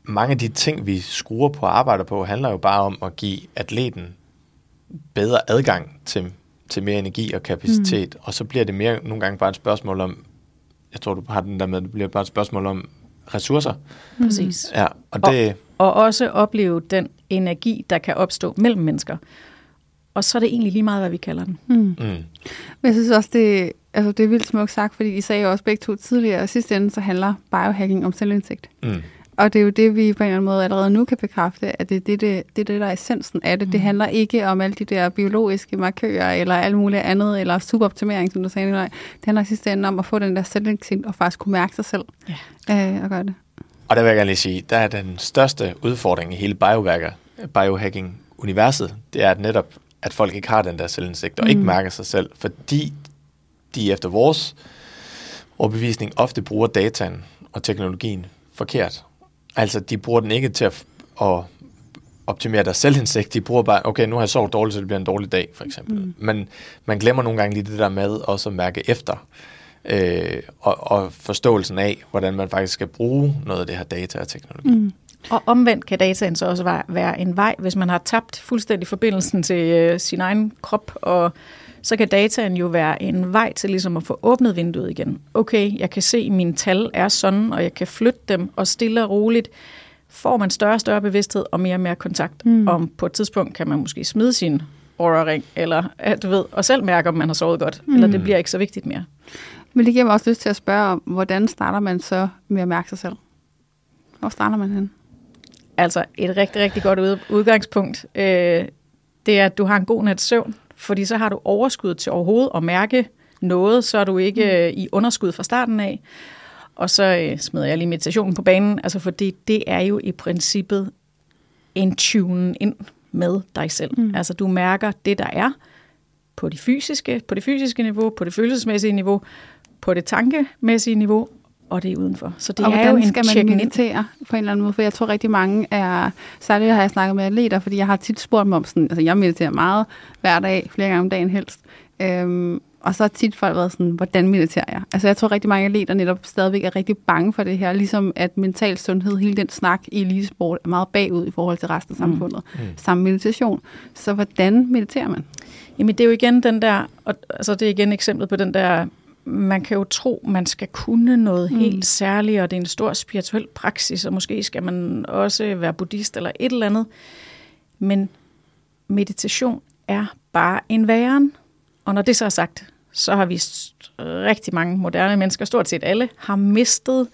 S2: mange af de ting, vi skruer på og arbejder på, handler jo bare om at give atleten bedre adgang til, til mere energi og kapacitet. Mm. Og så bliver det mere nogle gange bare et spørgsmål om, jeg tror, du har den der med, det bliver bare et spørgsmål om ressourcer.
S3: Præcis.
S2: Ja, og, det,
S3: og, og også opleve den energi, der kan opstå mellem mennesker. Og så er det egentlig lige meget, hvad vi kalder den. Mm. Mm.
S1: Men jeg synes også, det, altså, det er vildt smukt sagt, fordi I sagde jo også begge to tidligere, at sidste ende så handler biohacking om selvindsigt. Mm. Og det er jo det, vi på en eller anden måde allerede nu kan bekræfte, at det er det, det, det, det der er essensen af det. Mm. Det handler ikke om alle de der biologiske markører, eller alt muligt andet, eller superoptimering, som du sagde. Nej. Det handler i sidste ende om at få den der selvindsigt, og faktisk kunne mærke sig selv, ja. øh, og gøre det.
S2: Og der vil jeg gerne lige sige, der er den største udfordring i hele biohacking-universet, det er at netop, at folk ikke har den der selvindsigt, og mm. ikke mærker sig selv, fordi de efter vores overbevisning ofte bruger dataen og teknologien forkert. Altså, de bruger den ikke til at, at optimere deres selvindsigt. De bruger bare, okay, nu har jeg sovet dårligt, så det bliver en dårlig dag, for eksempel. Mm. Men man glemmer nogle gange lige det der med også at mærke efter. Øh, og, og forståelsen af, hvordan man faktisk skal bruge noget af det her data og teknologi. Mm.
S3: Og omvendt kan dataen så også være, en vej, hvis man har tabt fuldstændig forbindelsen til øh, sin egen krop og så kan dataen jo være en vej til ligesom at få åbnet vinduet igen. Okay, jeg kan se, at mine tal er sådan, og jeg kan flytte dem, og stille og roligt får man større og større bevidsthed og mere og mere kontakt. Mm. Og på et tidspunkt kan man måske smide sin Aura-ring, eller du ved, og selv mærke, om man har sovet godt, mm. eller det bliver ikke så vigtigt mere.
S1: Men det giver mig også lyst til at spørge om, hvordan starter man så med at mærke sig selv? Hvor starter man hen?
S3: Altså, et rigtig, rigtig godt udgangspunkt, øh, det er, at du har en god nat søvn, fordi så har du overskud til overhovedet at mærke noget, så er du ikke mm. øh, i underskud fra starten af. Og så øh, smider jeg lige meditationen på banen, altså fordi det er jo i princippet en tune ind med dig selv. Mm. Altså du mærker det, der er på det fysiske, på det fysiske niveau, på det følelsesmæssige niveau, på det tankemæssige niveau, og det er udenfor. Så det
S1: og
S3: er jo en
S1: skal man meditere på en eller anden måde? For jeg tror rigtig mange er, særligt har jeg snakket med atleter, fordi jeg har tit spurgt dem om sådan, altså jeg mediterer meget hver dag, flere gange om dagen helst. Øhm, og så har tit folk været sådan, hvordan mediterer jeg? Altså jeg tror rigtig mange atleter netop stadigvæk er rigtig bange for det her, ligesom at mental sundhed, hele den snak i elitesport er meget bagud i forhold til resten af mm. samfundet. Mm. Mm. Samme meditation. Så hvordan mediterer man?
S3: Jamen det er jo igen den der, og, altså det er igen eksemplet på den der man kan jo tro, man skal kunne noget mm. helt særligt, og det er en stor spirituel praksis, og måske skal man også være buddhist eller et eller andet. Men meditation er bare en væren. Og når det så er sagt, så har vi rigtig mange moderne mennesker, stort set alle, har mistet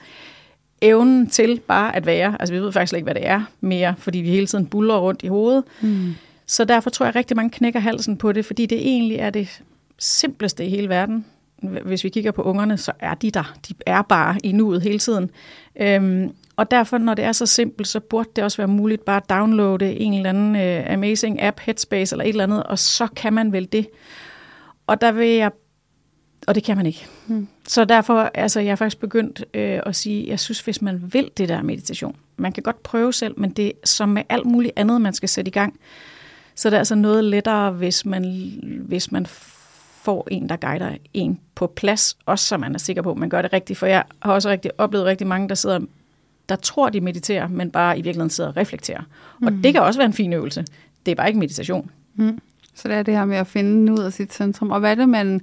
S3: evnen til bare at være. Altså vi ved faktisk ikke, hvad det er mere, fordi vi hele tiden buller rundt i hovedet. Mm. Så derfor tror jeg, at rigtig mange knækker halsen på det, fordi det egentlig er det simpleste i hele verden hvis vi kigger på ungerne, så er de der. De er bare i nuet hele tiden. Øhm, og derfor, når det er så simpelt, så burde det også være muligt bare at downloade en eller anden uh, amazing app, Headspace eller et eller andet, og så kan man vel det. Og der vil jeg og det kan man ikke. Hmm. Så derfor, altså, jeg er faktisk begyndt øh, at sige, jeg synes, hvis man vil det der meditation, man kan godt prøve selv, men det er som med alt muligt andet, man skal sætte i gang. Så det er altså noget lettere, hvis man, hvis man får en, der guider en på plads, også så man er sikker på, at man gør det rigtigt. For jeg har også rigtig, oplevet rigtig mange, der sidder der tror, de mediterer, men bare i virkeligheden sidder og reflekterer. Mm. Og det kan også være en fin øvelse. Det er bare ikke meditation. Mm.
S1: Så det er det her med at finde ud af sit centrum. Og hvad er det, man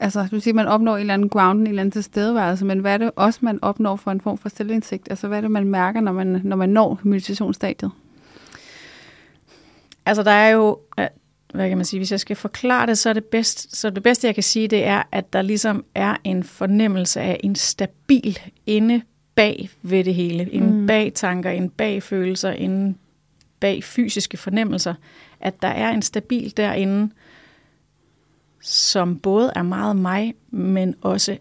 S1: altså du siger, man opnår en eller anden ground, en eller anden tilstedeværelse, men hvad er det også, man opnår for en form for selvindsigt? Altså hvad er det, man mærker, når man, når man når meditationsstadiet?
S3: Altså der er jo, hvad kan man sige, hvis jeg skal forklare det, så er det, bedst, så det bedste, jeg kan sige, det er, at der ligesom er en fornemmelse af en stabil inde bag ved det hele. En mm. bag tanker, en bag følelser, en bag fysiske fornemmelser. At der er en stabil derinde, som både er meget mig, men også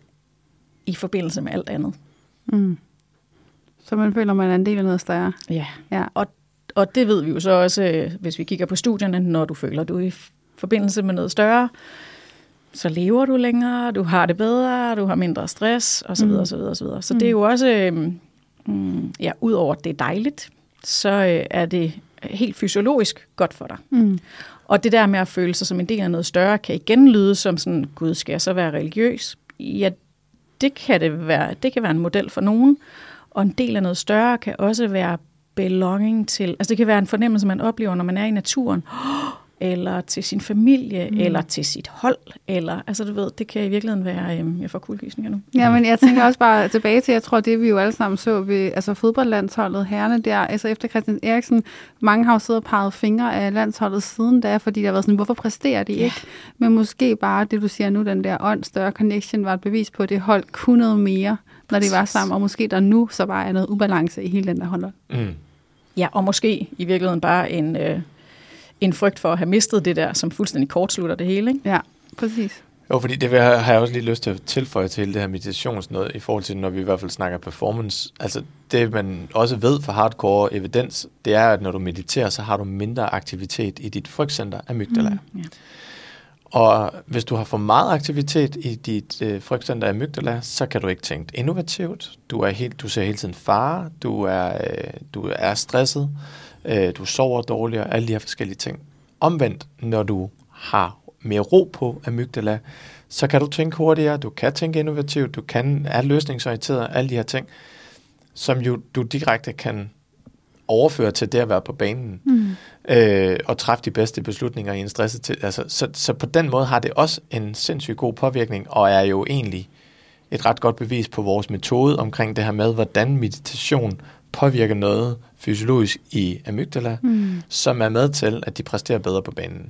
S3: i forbindelse med alt andet. Mm.
S1: Så man føler, man er en del af noget større.
S3: Ja, ja. Og, og det ved vi jo så også, øh, hvis vi kigger på studierne, når du føler, du er i forbindelse med noget større, så lever du længere, du har det bedre, du har mindre stress, osv. Mm. osv., osv. Så mm. det er jo også, øhm, mm, ja, udover at det er dejligt, så øh, er det helt fysiologisk godt for dig. Mm. Og det der med at føle sig som en del af noget større, kan igen lyde som sådan, gud, skal jeg så være religiøs? Ja, det kan, det være, det kan være en model for nogen, og en del af noget større kan også være belonging til, altså det kan være en fornemmelse, man oplever, når man er i naturen. Eller til sin familie, mm. eller til sit hold, eller, altså du ved, det kan i virkeligheden være, øhm, jeg får kuldegysninger nu.
S1: Ja, men jeg tænker også bare tilbage til, jeg tror, det vi jo alle sammen så ved altså fodboldlandsholdet, herrene der, altså efter Christian Eriksen, mange har jo siddet og peget fingre af landsholdet siden da, fordi der har været sådan, hvorfor præsterer de ikke? Ja. Men måske bare det, du siger nu, den der ånd, større connection, var et bevis på, at det hold kunne noget mere, når de var sammen, og måske der nu så bare er noget ubalance i hele den der hold. Mm.
S3: Ja, og måske i virkeligheden bare en... Øh, en frygt for at have mistet det der, som fuldstændig kortslutter det hele. Ikke?
S1: Ja, præcis.
S2: Jo, fordi det har jeg også lige lyst til at tilføje til hele det her meditationsnød, i forhold til, når vi i hvert fald snakker performance. Altså det, man også ved fra hardcore evidens, det er, at når du mediterer, så har du mindre aktivitet i dit frygtcenter amygdala. Mm, ja. Og hvis du har for meget aktivitet i dit øh, frygtcenter amygdala, så kan du ikke tænke innovativt. Du, er helt, du ser hele tiden fare, du er, øh, du er stresset, øh, du sover dårligere, alle de her forskellige ting. Omvendt, når du har mere ro på amygdala, så kan du tænke hurtigere, du kan tænke innovativt, du kan er løsningsorienteret, alle de her ting, som jo du direkte kan overføre til det at være på banen, mm. øh, og træffe de bedste beslutninger i en stresset til. Altså, så, så på den måde har det også en sindssygt god påvirkning, og er jo egentlig et ret godt bevis på vores metode omkring det her med, hvordan meditation påvirker noget fysiologisk i amygdala, mm. som er med til, at de præsterer bedre på banen.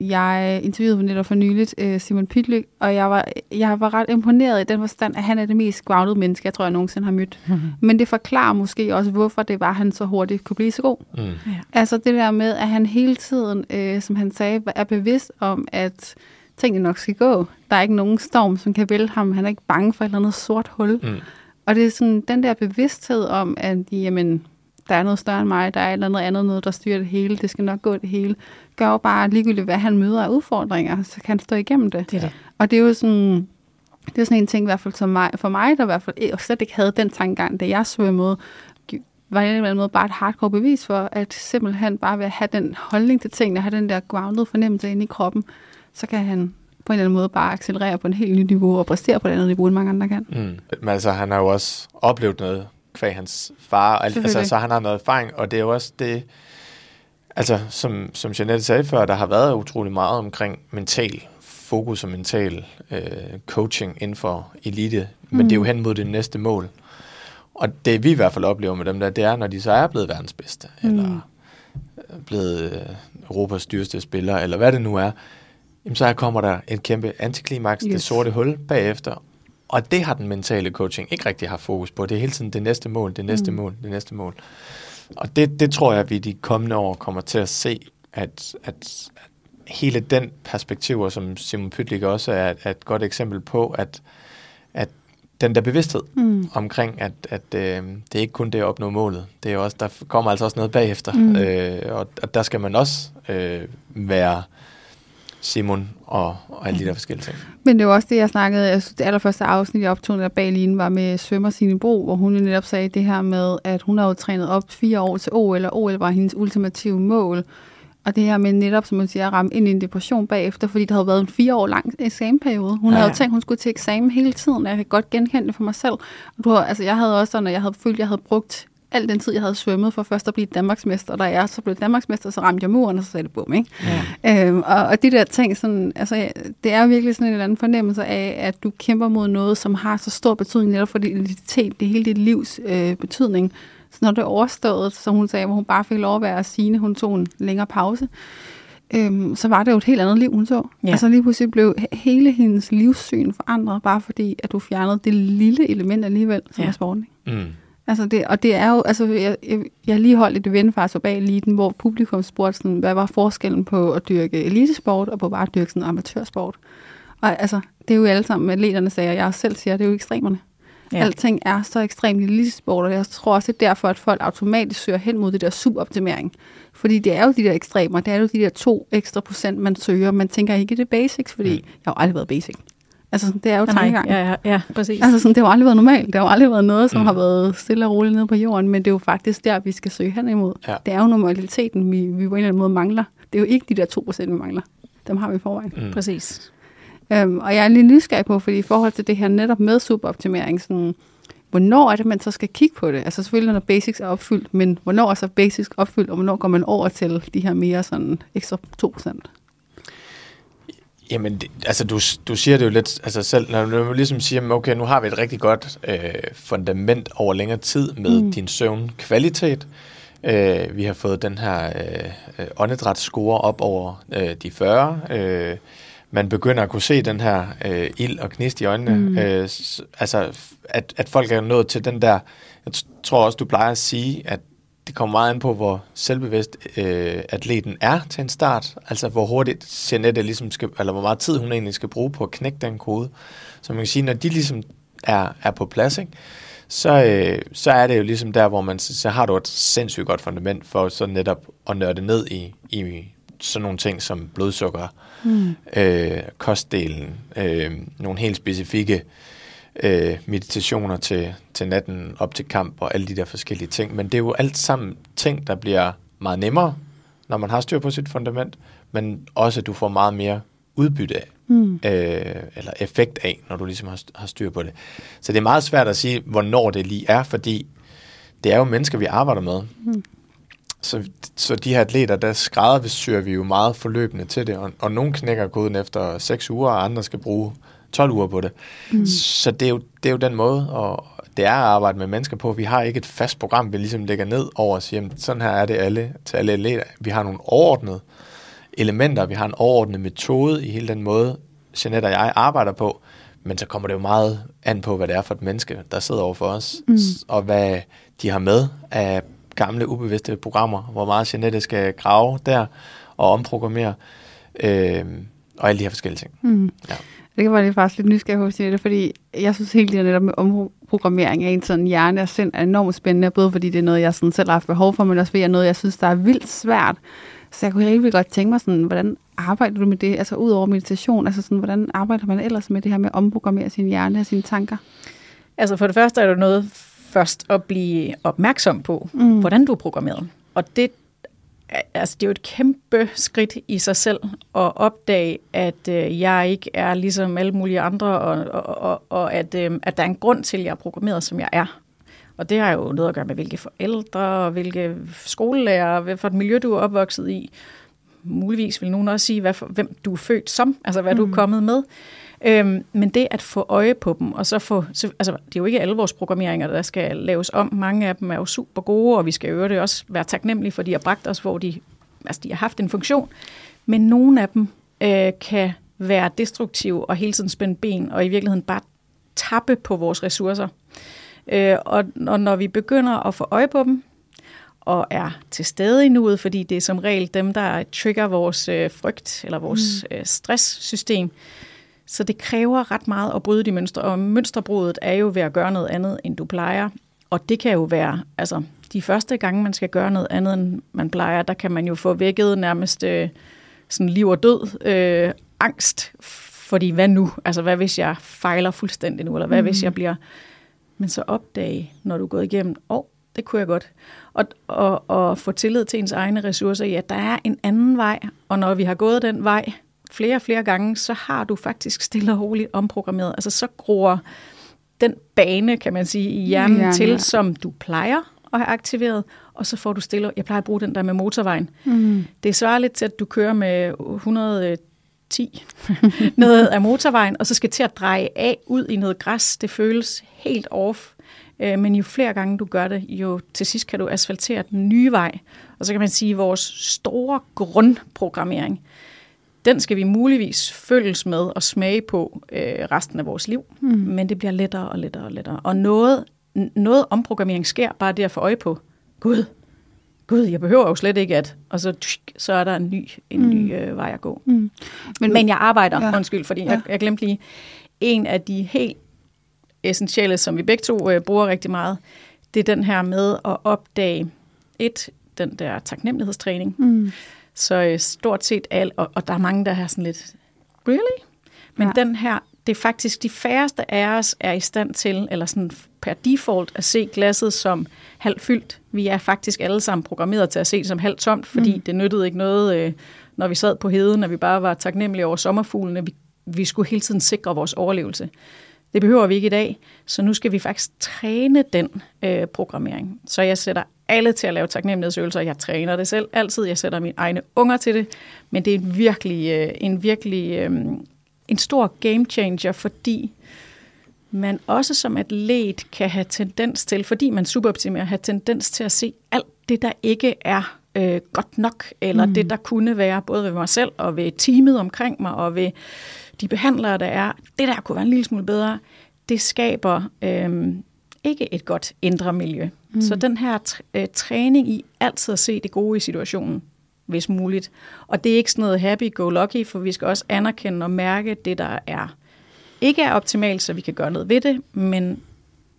S1: Jeg interviewede netop for nyligt øh, Simon Pytlik, og jeg var, jeg var ret imponeret i den forstand, at han er det mest grounded menneske, jeg tror, jeg nogensinde har mødt. Mm-hmm. Men det forklarer måske også, hvorfor det var, at han så hurtigt kunne blive så god. Mm. Ja. Altså det der med, at han hele tiden, øh, som han sagde, er bevidst om, at tingene nok skal gå. Der er ikke nogen storm, som kan vælte ham. Han er ikke bange for et eller andet sort hul. Mm. Og det er sådan den der bevidsthed om, at jamen, der er noget større end mig, der er et eller andet andet noget, der styrer det hele, det skal nok gå det hele, gør jo bare ligegyldigt, hvad han møder af udfordringer, så kan han stå igennem det. det, det. Og det er jo sådan, det er sådan en ting, i hvert fald som mig, for mig, der i hvert fald slet ikke havde den tankegang, da jeg svømmede, var det en eller anden måde bare et hardcore bevis for, at simpelthen bare ved at have den holdning til tingene, have den der grounded fornemmelse inde i kroppen, så kan han på en eller anden måde bare accelerere på en helt nyt niveau og præstere på et andet niveau, end mange andre kan. Mm.
S2: Men altså, han har jo også oplevet noget kvæg hans far, altså, så han har noget erfaring, og det er jo også det, altså, som, som Jeanette sagde før, der har været utrolig meget omkring mental fokus og mental øh, coaching inden for elite, men mm. det er jo hen mod det næste mål. Og det vi i hvert fald oplever med dem der, det er, når de så er blevet verdens bedste, mm. eller blevet øh, Europas dyreste spiller, eller hvad det nu er, jamen så kommer der et kæmpe antiklimaks, yes. det sorte hul bagefter, og det har den mentale coaching ikke rigtig haft fokus på. Det er hele tiden det næste mål, det næste mm. mål, det næste mål. Og det, det tror jeg, at vi de kommende år kommer til at se, at, at, at hele den perspektiv, som Simon Pytlik også er, er et godt eksempel på, at, at den der bevidsthed mm. omkring, at, at øh, det er ikke kun det at opnå målet. Det er også, der kommer altså også noget bagefter, mm. øh, og, og der skal man også øh, være Simon og, og alle de der forskellige ting.
S1: Men det var også det, jeg snakkede, jeg synes, det allerførste afsnit, jeg optog der bag lige var med svømmer Signe Bro, hvor hun netop sagde det her med, at hun har jo trænet op fire år til OL, og OL var hendes ultimative mål. Og det her med netop, som man siger, at ramme ind i en depression bagefter, fordi der havde været en fire år lang eksamenperiode. Hun ja. havde jo tænkt, hun skulle til eksamen hele tiden, og jeg kan godt genkende det for mig selv. Og du har, altså, jeg havde også, når jeg havde følt, at jeg havde brugt al den tid, jeg havde svømmet for først at blive Danmarksmester, og da jeg så blev Danmarksmester, så ramte jeg muren, og så sagde det bum, ikke? Ja. Øhm, og, og de der ting, sådan, altså, det er virkelig sådan en eller anden fornemmelse af, at du kæmper mod noget, som har så stor betydning netop for din identitet, det hele dit livs øh, betydning. Så når det er overstået, som hun sagde, hvor hun bare fik lov at være sine, hun tog en længere pause, øhm, så var det jo et helt andet liv, hun så. Ja. Altså lige pludselig blev hele hendes livssyn forandret, bare fordi, at du fjernede det lille element alligevel, som ja. er sporten. Mm. Altså det, og det er jo, altså jeg, jeg, jeg lige holdt et event faktisk bag eliten, hvor publikum spurgte sådan, hvad var forskellen på at dyrke elitesport og på bare at dyrke sådan amatørsport. Og altså, det er jo alle sammen, atleterne sagde, og jeg selv siger, det er jo ekstremerne. Ja. Alting er så ekstremt i elitesport, og jeg tror også, det er derfor, at folk automatisk søger hen mod det der suboptimering. Fordi det er jo de der ekstremer, det er jo de der to ekstra procent, man søger. Man tænker ikke, det basics, fordi mm. jeg har aldrig været basic. Altså, det er jo tankegang.
S3: Ja, ja, ja, præcis.
S1: Altså, sådan, det har jo aldrig været normalt. Det har jo aldrig været noget, som mm. har været stille og roligt nede på jorden, men det er jo faktisk der, vi skal søge hen imod. Ja. Det er jo normaliteten, vi, vi på en eller anden måde mangler. Det er jo ikke de der 2%, vi mangler. Dem har vi i forvejen.
S3: Mm. Præcis.
S1: Øhm, og jeg er lige nysgerrig på, fordi i forhold til det her netop med superoptimering, sådan, hvornår er det, man så skal kigge på det? Altså selvfølgelig, når basics er opfyldt, men hvornår er så basics opfyldt, og hvornår går man over til de her mere sådan ekstra 2%?
S2: Jamen, det, altså du, du siger det jo lidt altså selv, når du ligesom siger, okay, nu har vi et rigtig godt øh, fundament over længere tid med mm. din søvnkvalitet. Øh, vi har fået den her øh, åndedrætsscore op over øh, de 40. Øh, man begynder at kunne se den her øh, ild og knist i øjnene. Mm. Øh, altså, at, at folk er nået til den der, jeg tror også, du plejer at sige, at det kommer meget an på, hvor selvbevidst øh, atleten er til en start. Altså, hvor hurtigt Jeanette ligesom skal, eller hvor meget tid hun egentlig skal bruge på at knække den kode. Så man kan sige, når de ligesom er, er på plads, ikke? Så, øh, så er det jo ligesom der, hvor man, så har du et sindssygt godt fundament for så netop at nørde ned i, i sådan nogle ting som blodsukker, mm. øh, kostdelen, øh, nogle helt specifikke øh, meditationer til, til natten op til kamp og alle de der forskellige ting. Men det er jo alt sammen ting, der bliver meget nemmere, når man har styr på sit fundament, men også at du får meget mere udbytte af, mm. øh, eller effekt af, når du ligesom har, har styr på det. Så det er meget svært at sige, hvornår det lige er, fordi det er jo mennesker, vi arbejder med. Mm. Så, så de her atleter, der skræddersyrer vi jo meget forløbende til det, og, og nogle knækker koden efter 6 uger, og andre skal bruge 12 uger på det. Mm. Så det er, jo, det er jo den måde, og det er at arbejde med mennesker på. Vi har ikke et fast program, vi ligesom lægger ned over og siger, jamen, sådan her er det alle til alle atleter. Vi har nogle overordnede elementer, vi har en overordnet metode i hele den måde, Jeanette og jeg arbejder på, men så kommer det jo meget an på, hvad det er for et menneske, der sidder over for os, mm. og hvad de har med af gamle, ubevidste programmer, hvor meget Jeanette skal grave der og omprogrammere, øh, og alle de her forskellige ting.
S1: Mm. Ja. Det kan være faktisk lidt nysgerrig hos Jeanette, fordi jeg synes helt det netop med omprogrammering af en sådan hjerne og sind er enormt spændende, både fordi det er noget, jeg sådan selv har haft behov for, men også fordi det er noget, jeg synes, der er vildt svært. Så jeg kunne rigtig godt tænke mig sådan, hvordan arbejder du med det, altså ud over meditation, altså sådan, hvordan arbejder man ellers med det her med at omprogrammere sin hjerne og sine tanker?
S3: Altså for det første er det noget først at blive opmærksom på, mm. hvordan du er programmeret. Og det, altså det er jo et kæmpe skridt i sig selv at opdage, at øh, jeg ikke er ligesom alle mulige andre, og, og, og, og at, øh, at der er en grund til, at jeg er programmeret, som jeg er. Og det har jo noget at gøre med, hvilke forældre, og hvilke skolelærer, hvad for et miljø, du er opvokset i. Muligvis vil nogen også sige, hvad for, hvem du er født som, altså hvad mm. du er mm. kommet med. Øhm, men det at få øje på dem, og så få, så, altså det er jo ikke alle vores programmeringer, der skal laves om. Mange af dem er jo super gode, og vi skal jo det også være taknemmelige, for de har bragt os, hvor de, altså de har haft en funktion. Men nogle af dem øh, kan være destruktive og hele tiden spænde ben, og i virkeligheden bare tappe på vores ressourcer. Øh, og, og når vi begynder at få øje på dem, og er til stede i nuet, fordi det er som regel dem, der trigger vores øh, frygt eller vores mm. øh, stresssystem, så det kræver ret meget at bryde de mønstre, og mønsterbruddet er jo ved at gøre noget andet, end du plejer. Og det kan jo være, altså de første gange, man skal gøre noget andet, end man plejer, der kan man jo få vækket nærmest øh, sådan liv og død, øh, angst, fordi hvad nu? Altså hvad hvis jeg fejler fuldstændig nu, eller hvad mm. hvis jeg bliver... Men så opdage, når du er gået igennem, åh, oh, det kunne jeg godt. Og, og, og få tillid til ens egne ressourcer i, at der er en anden vej, og når vi har gået den vej, flere og flere gange, så har du faktisk stille og roligt omprogrammeret. Altså så gror den bane, kan man sige, i hjernen ja, ja. til, som du plejer at have aktiveret, og så får du stille. Jeg plejer at bruge den der med motorvejen. Mm. Det svarer lidt til, at du kører med 110 ned af motorvejen, og så skal til at dreje af ud i noget græs. Det føles helt off. Øh, men jo flere gange du gør det, jo til sidst kan du asfaltere den nye vej. Og så kan man sige, at vores store grundprogrammering, den skal vi muligvis følges med og smage på øh, resten af vores liv, mm. men det bliver lettere og lettere og lettere. Og noget, noget omprogrammering sker bare det at få øje på, gud, gud, jeg behøver jo slet ikke at, og så, tsk, så er der en ny, en mm. ny øh, vej at gå. Mm. Men, men jeg arbejder, ja. undskyld, fordi ja. jeg, jeg glemte lige, en af de helt essentielle, som vi begge to øh, bruger rigtig meget, det er den her med at opdage, et, den der taknemmelighedstræning, mm så øh, stort set alt, og, og der er mange, der har sådan lidt, really? Men ja. den her, det er faktisk de færreste af os er i stand til, eller sådan per default, at se glasset som halvt fyldt. Vi er faktisk alle sammen programmeret til at se det som halvt tomt, fordi mm. det nyttede ikke noget, øh, når vi sad på heden, og vi bare var taknemmelige over sommerfuglene. Vi, vi skulle hele tiden sikre vores overlevelse. Det behøver vi ikke i dag, så nu skal vi faktisk træne den øh, programmering. Så jeg sætter alle til at lave taknemmelighedsøvelser. Jeg træner det selv altid. Jeg sætter mine egne unger til det. Men det er en virkelig, øh, en, virkelig øh, en stor game changer, fordi man også som atlet kan have tendens til, fordi man superoptimerer, have tendens til at se alt det, der ikke er øh, godt nok, eller mm. det, der kunne være, både ved mig selv og ved teamet omkring mig, og ved de behandlere, der er. Det der kunne være en lille smule bedre. Det skaber øh, ikke et godt indre miljø. Mm. Så den her øh, træning i altid at se det gode i situationen, hvis muligt. Og det er ikke sådan noget happy-go-lucky, for vi skal også anerkende og mærke det, der er ikke er optimalt, så vi kan gøre noget ved det, men,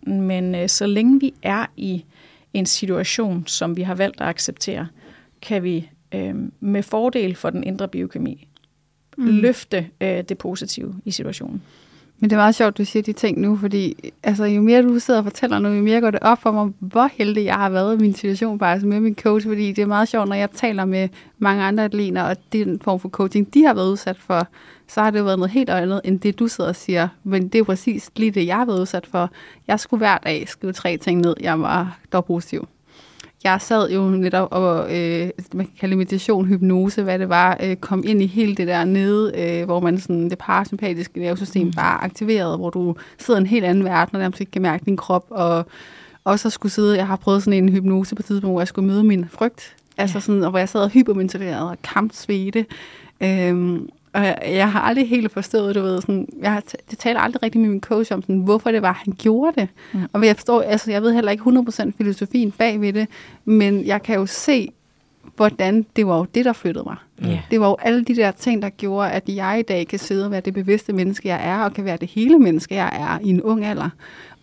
S3: men øh, så længe vi er i en situation, som vi har valgt at acceptere, kan vi øh, med fordel for den indre biokemi mm. løfte øh, det positive i situationen.
S1: Men det er meget sjovt, du siger de ting nu, fordi altså, jo mere du sidder og fortæller nu, jo mere går det op for mig, hvor heldig jeg har været i min situation bare med min coach, fordi det er meget sjovt, når jeg taler med mange andre atleter, og den form for coaching, de har været udsat for, så har det været noget helt andet, end det du sidder og siger. Men det er jo præcis lige det, jeg har været udsat for. Jeg skulle hver dag skrive tre ting ned, jeg var dog positiv jeg sad jo netop og, øh, man kan kalde meditation, hypnose, hvad det var, øh, kom ind i hele det der nede, øh, hvor man sådan, det parasympatiske nervesystem mm. bare aktiveret, hvor du sidder i en helt anden verden, og nærmest ikke kan mærke din krop, og også at skulle sidde, jeg har prøvet sådan en hypnose på tidspunkt, hvor jeg skulle møde min frygt, Altså sådan, og hvor jeg sad og hyperventileret og kampsvede. Øhm, og jeg, jeg har aldrig helt forstået, du ved, sådan, jeg har det taler aldrig rigtig med min coach om, sådan, hvorfor det var, han gjorde det. Mm. Og jeg forstår, altså jeg ved heller ikke 100% filosofien bag ved det, men jeg kan jo se, hvordan det var jo det, der flyttede mig. Mm. Det var jo alle de der ting, der gjorde, at jeg i dag kan sidde og være det bevidste menneske, jeg er, og kan være det hele menneske, jeg er i en ung alder.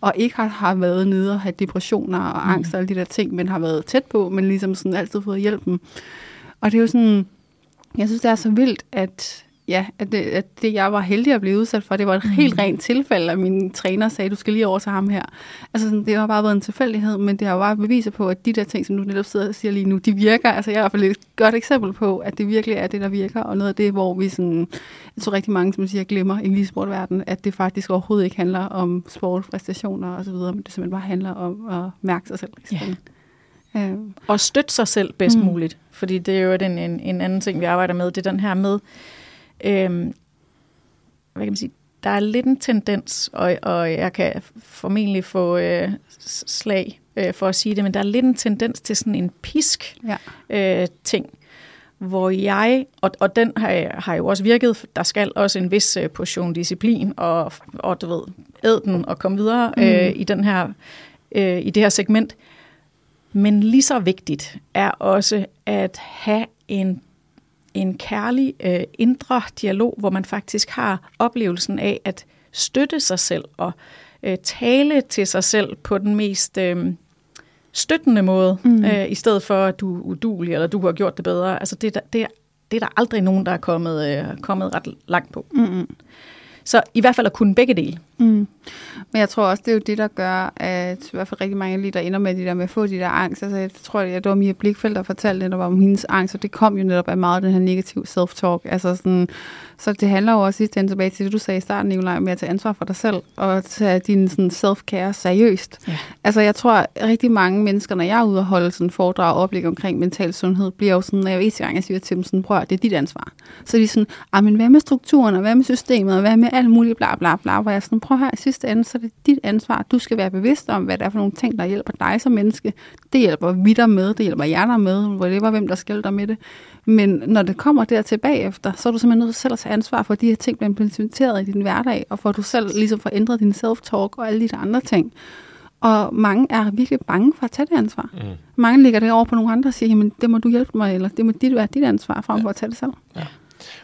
S1: Og ikke har, har været nede og have depressioner og angst mm. og alle de der ting, men har været tæt på, men ligesom sådan altid fået hjælpen. Og det er jo sådan, jeg synes, det er så vildt, at ja, at det, at det, jeg var heldig at blive udsat for, det var et mm. helt rent tilfælde, at min træner sagde, du skal lige over til ham her. Altså, sådan, det har bare været en tilfældighed, men det har jo bare beviser på, at de der ting, som du netop sidder og siger lige nu, de virker. Altså, jeg er i hvert fald et godt eksempel på, at det virkelig er det, der virker, og noget af det, hvor vi sådan, jeg tror rigtig mange, som siger, glemmer i lige sportverdenen, at det faktisk overhovedet ikke handler om sport, præstationer og så videre, men det simpelthen bare handler om at mærke sig selv. Ja.
S3: Øh. Og støtte sig selv bedst mm. muligt, fordi det er jo en, en, en anden ting, vi arbejder med, det er den her med, Øhm, hvad kan man sige, der er lidt en tendens, og, og jeg kan formentlig få øh, slag øh, for at sige det, men der er lidt en tendens til sådan en pisk ja. øh, ting, hvor jeg, og, og den har, har jo også virket, der skal også en vis øh, portion disciplin, og, og du ved, æd den og komme videre mm. øh, i, den her, øh, i det her segment. Men lige så vigtigt er også at have en en kærlig øh, indre dialog, hvor man faktisk har oplevelsen af at støtte sig selv og øh, tale til sig selv på den mest øh, støttende måde, mm. øh, i stedet for at du er udulig, eller du har gjort det bedre. Altså det, det, det er der aldrig nogen, der er kommet, øh, kommet ret langt på. Mm. Så i hvert fald at kunne begge dele.
S1: Mm. Men jeg tror også, det er jo det, der gør, at i hvert fald rigtig mange lige der ender med de der med at få de der angst. Altså, jeg tror, at det var Mia Blikfeldt, der fortalte det, var om hendes angst, og det kom jo netop af meget den her negativ self-talk. Altså sådan, så det handler jo også sidst tilbage til det, du sagde i starten, Nicolaj, med at tage ansvar for dig selv, og tage din sådan, self-care seriøst. Ja. Altså, jeg tror, at rigtig mange mennesker, når jeg er ude og holde sådan foredrag og oplæg omkring mental sundhed, bliver jo sådan, når jeg ved gang, jeg siger til dem sådan, prøv det er dit ansvar. Så de er sådan, ah, men hvad med strukturen, og hvad med systemet, og hvad med alt muligt, bla bla bla, hvor jeg sådan, prøv her, i sidste ende, så er det dit ansvar. Du skal være bevidst om, hvad det er for nogle ting, der hjælper dig som menneske. Det hjælper vi dig med, det hjælper jer der med, hvor det var, hvem der skal dig med det. Men når det kommer der tilbage efter, så er du simpelthen nødt til selv at tage ansvar for, at de her ting bliver implementeret i din hverdag, og for at du selv ligesom får ændret din self-talk og alle de andre ting. Og mange er virkelig bange for at tage det ansvar. Mm. Mange ligger det over på nogle andre og siger, jamen det må du hjælpe mig, eller det må dit være dit ansvar, frem for ja. at tage det selv. Ja.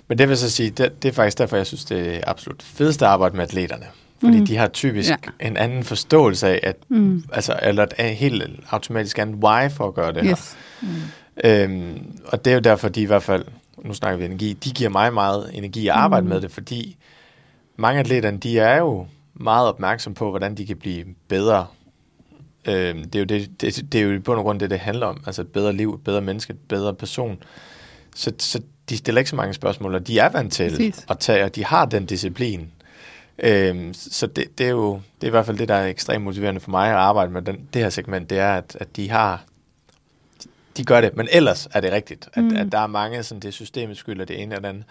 S2: Men det vil så sige, det, det er faktisk derfor, jeg synes, det er absolut fedeste arbejde med atleterne. Fordi mm. de har typisk ja. en anden forståelse af, at, mm. altså, eller et helt automatisk andet why for at gøre det yes. her. Mm. Øhm, og det er jo derfor, de i hvert fald, nu snakker vi energi, de giver mig meget energi at arbejde mm. med det, fordi mange atleterne, de er jo meget opmærksom på, hvordan de kan blive bedre. Øhm, det, er jo det, det, det er jo på grund af det, det handler om. Altså et bedre liv, et bedre menneske, et bedre person. Så, så de stiller ikke så mange spørgsmål, og de er vant til Præcis. at tage, og de har den disciplin. Øhm, så det, det er jo det er i hvert fald det, der er ekstremt motiverende for mig at arbejde med den, det her segment, det er, at, at de har de gør det, men ellers er det rigtigt, at, mm. at der er mange, sådan det systemet skylder det ene eller andet.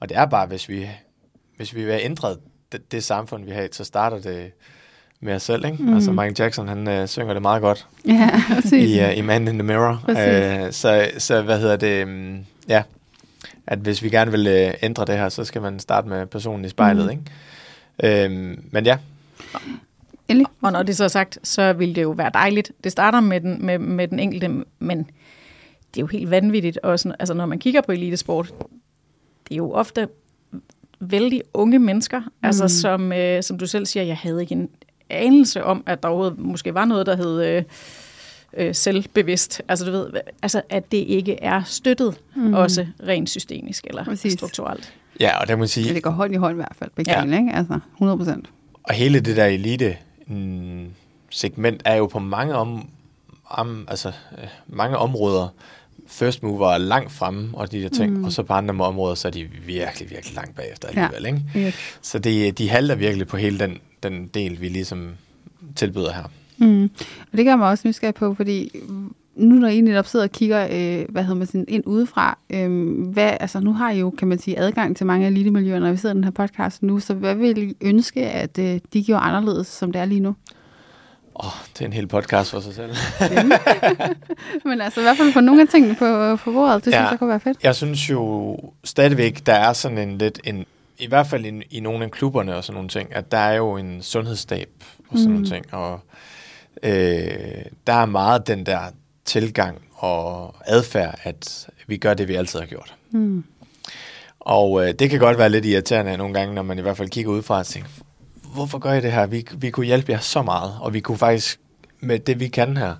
S2: Og det er bare, hvis vi, hvis vi vil have ændret det, det samfund, vi har, så starter det med os selv. Ikke? Mm. Altså Michael Jackson, han øh, synger det meget godt
S1: ja,
S2: i, uh, i Man in the Mirror. Uh, så, så hvad hedder det? Um, ja, at hvis vi gerne vil uh, ændre det her, så skal man starte med personen i spejlet. Mm. Ikke? Uh, men ja.
S3: Endelig. Og når det så er sagt, så vil det jo være dejligt. Det starter med den, med, med den enkelte, men det er jo helt vanvittigt. Også, altså når man kigger på elitesport, det er jo ofte vældig unge mennesker, altså, mm. altså som, øh, som du selv siger, jeg havde ikke en anelse om, at der overhovedet måske var noget, der hed øh, øh, selvbevidst. Altså du ved, altså at det ikke er støttet mm. også rent systemisk eller Præcis. strukturelt.
S2: Ja, og det må sige...
S1: Det går hånd i hånd i hvert fald, begge ja. ikke? Altså 100 procent.
S2: Og hele det der elite mm, segment er jo på mange om, om altså øh, mange områder first mover er langt fremme og de der ting, mm. og så på andre områder, så er de virkelig, virkelig langt bagefter alligevel. Ja. Ikke? Yes. Så det, de halter virkelig på hele den, den del, vi ligesom tilbyder her.
S1: Mm. Og det gør mig også nysgerrig på, fordi nu når I netop sidder og kigger, øh, hvad hedder man sådan, ind udefra, øh, hvad, altså nu har I jo, kan man sige, adgang til mange elitemiljøer, når vi sidder i den her podcast nu, så hvad vil I ønske, at øh, de gjorde anderledes, som det er lige nu?
S2: Åh, oh, det er en hel podcast for sig selv.
S1: Men altså i hvert fald få nogle af tingene på, på bordet, det ja, synes jeg kunne være fedt.
S2: Jeg synes jo stadigvæk, der er sådan en lidt en, i hvert fald i, i nogle af klubberne og sådan nogle ting, at der er jo en sundhedsstab og sådan mm. nogle ting, og øh, der er meget den der tilgang og adfærd, at vi gør det, vi altid har gjort. Mm. Og øh, det kan godt være lidt irriterende nogle gange, når man i hvert fald kigger ud fra og tænker, hvorfor gør I det her? Vi, vi kunne hjælpe jer så meget, og vi kunne faktisk, med det vi kan her,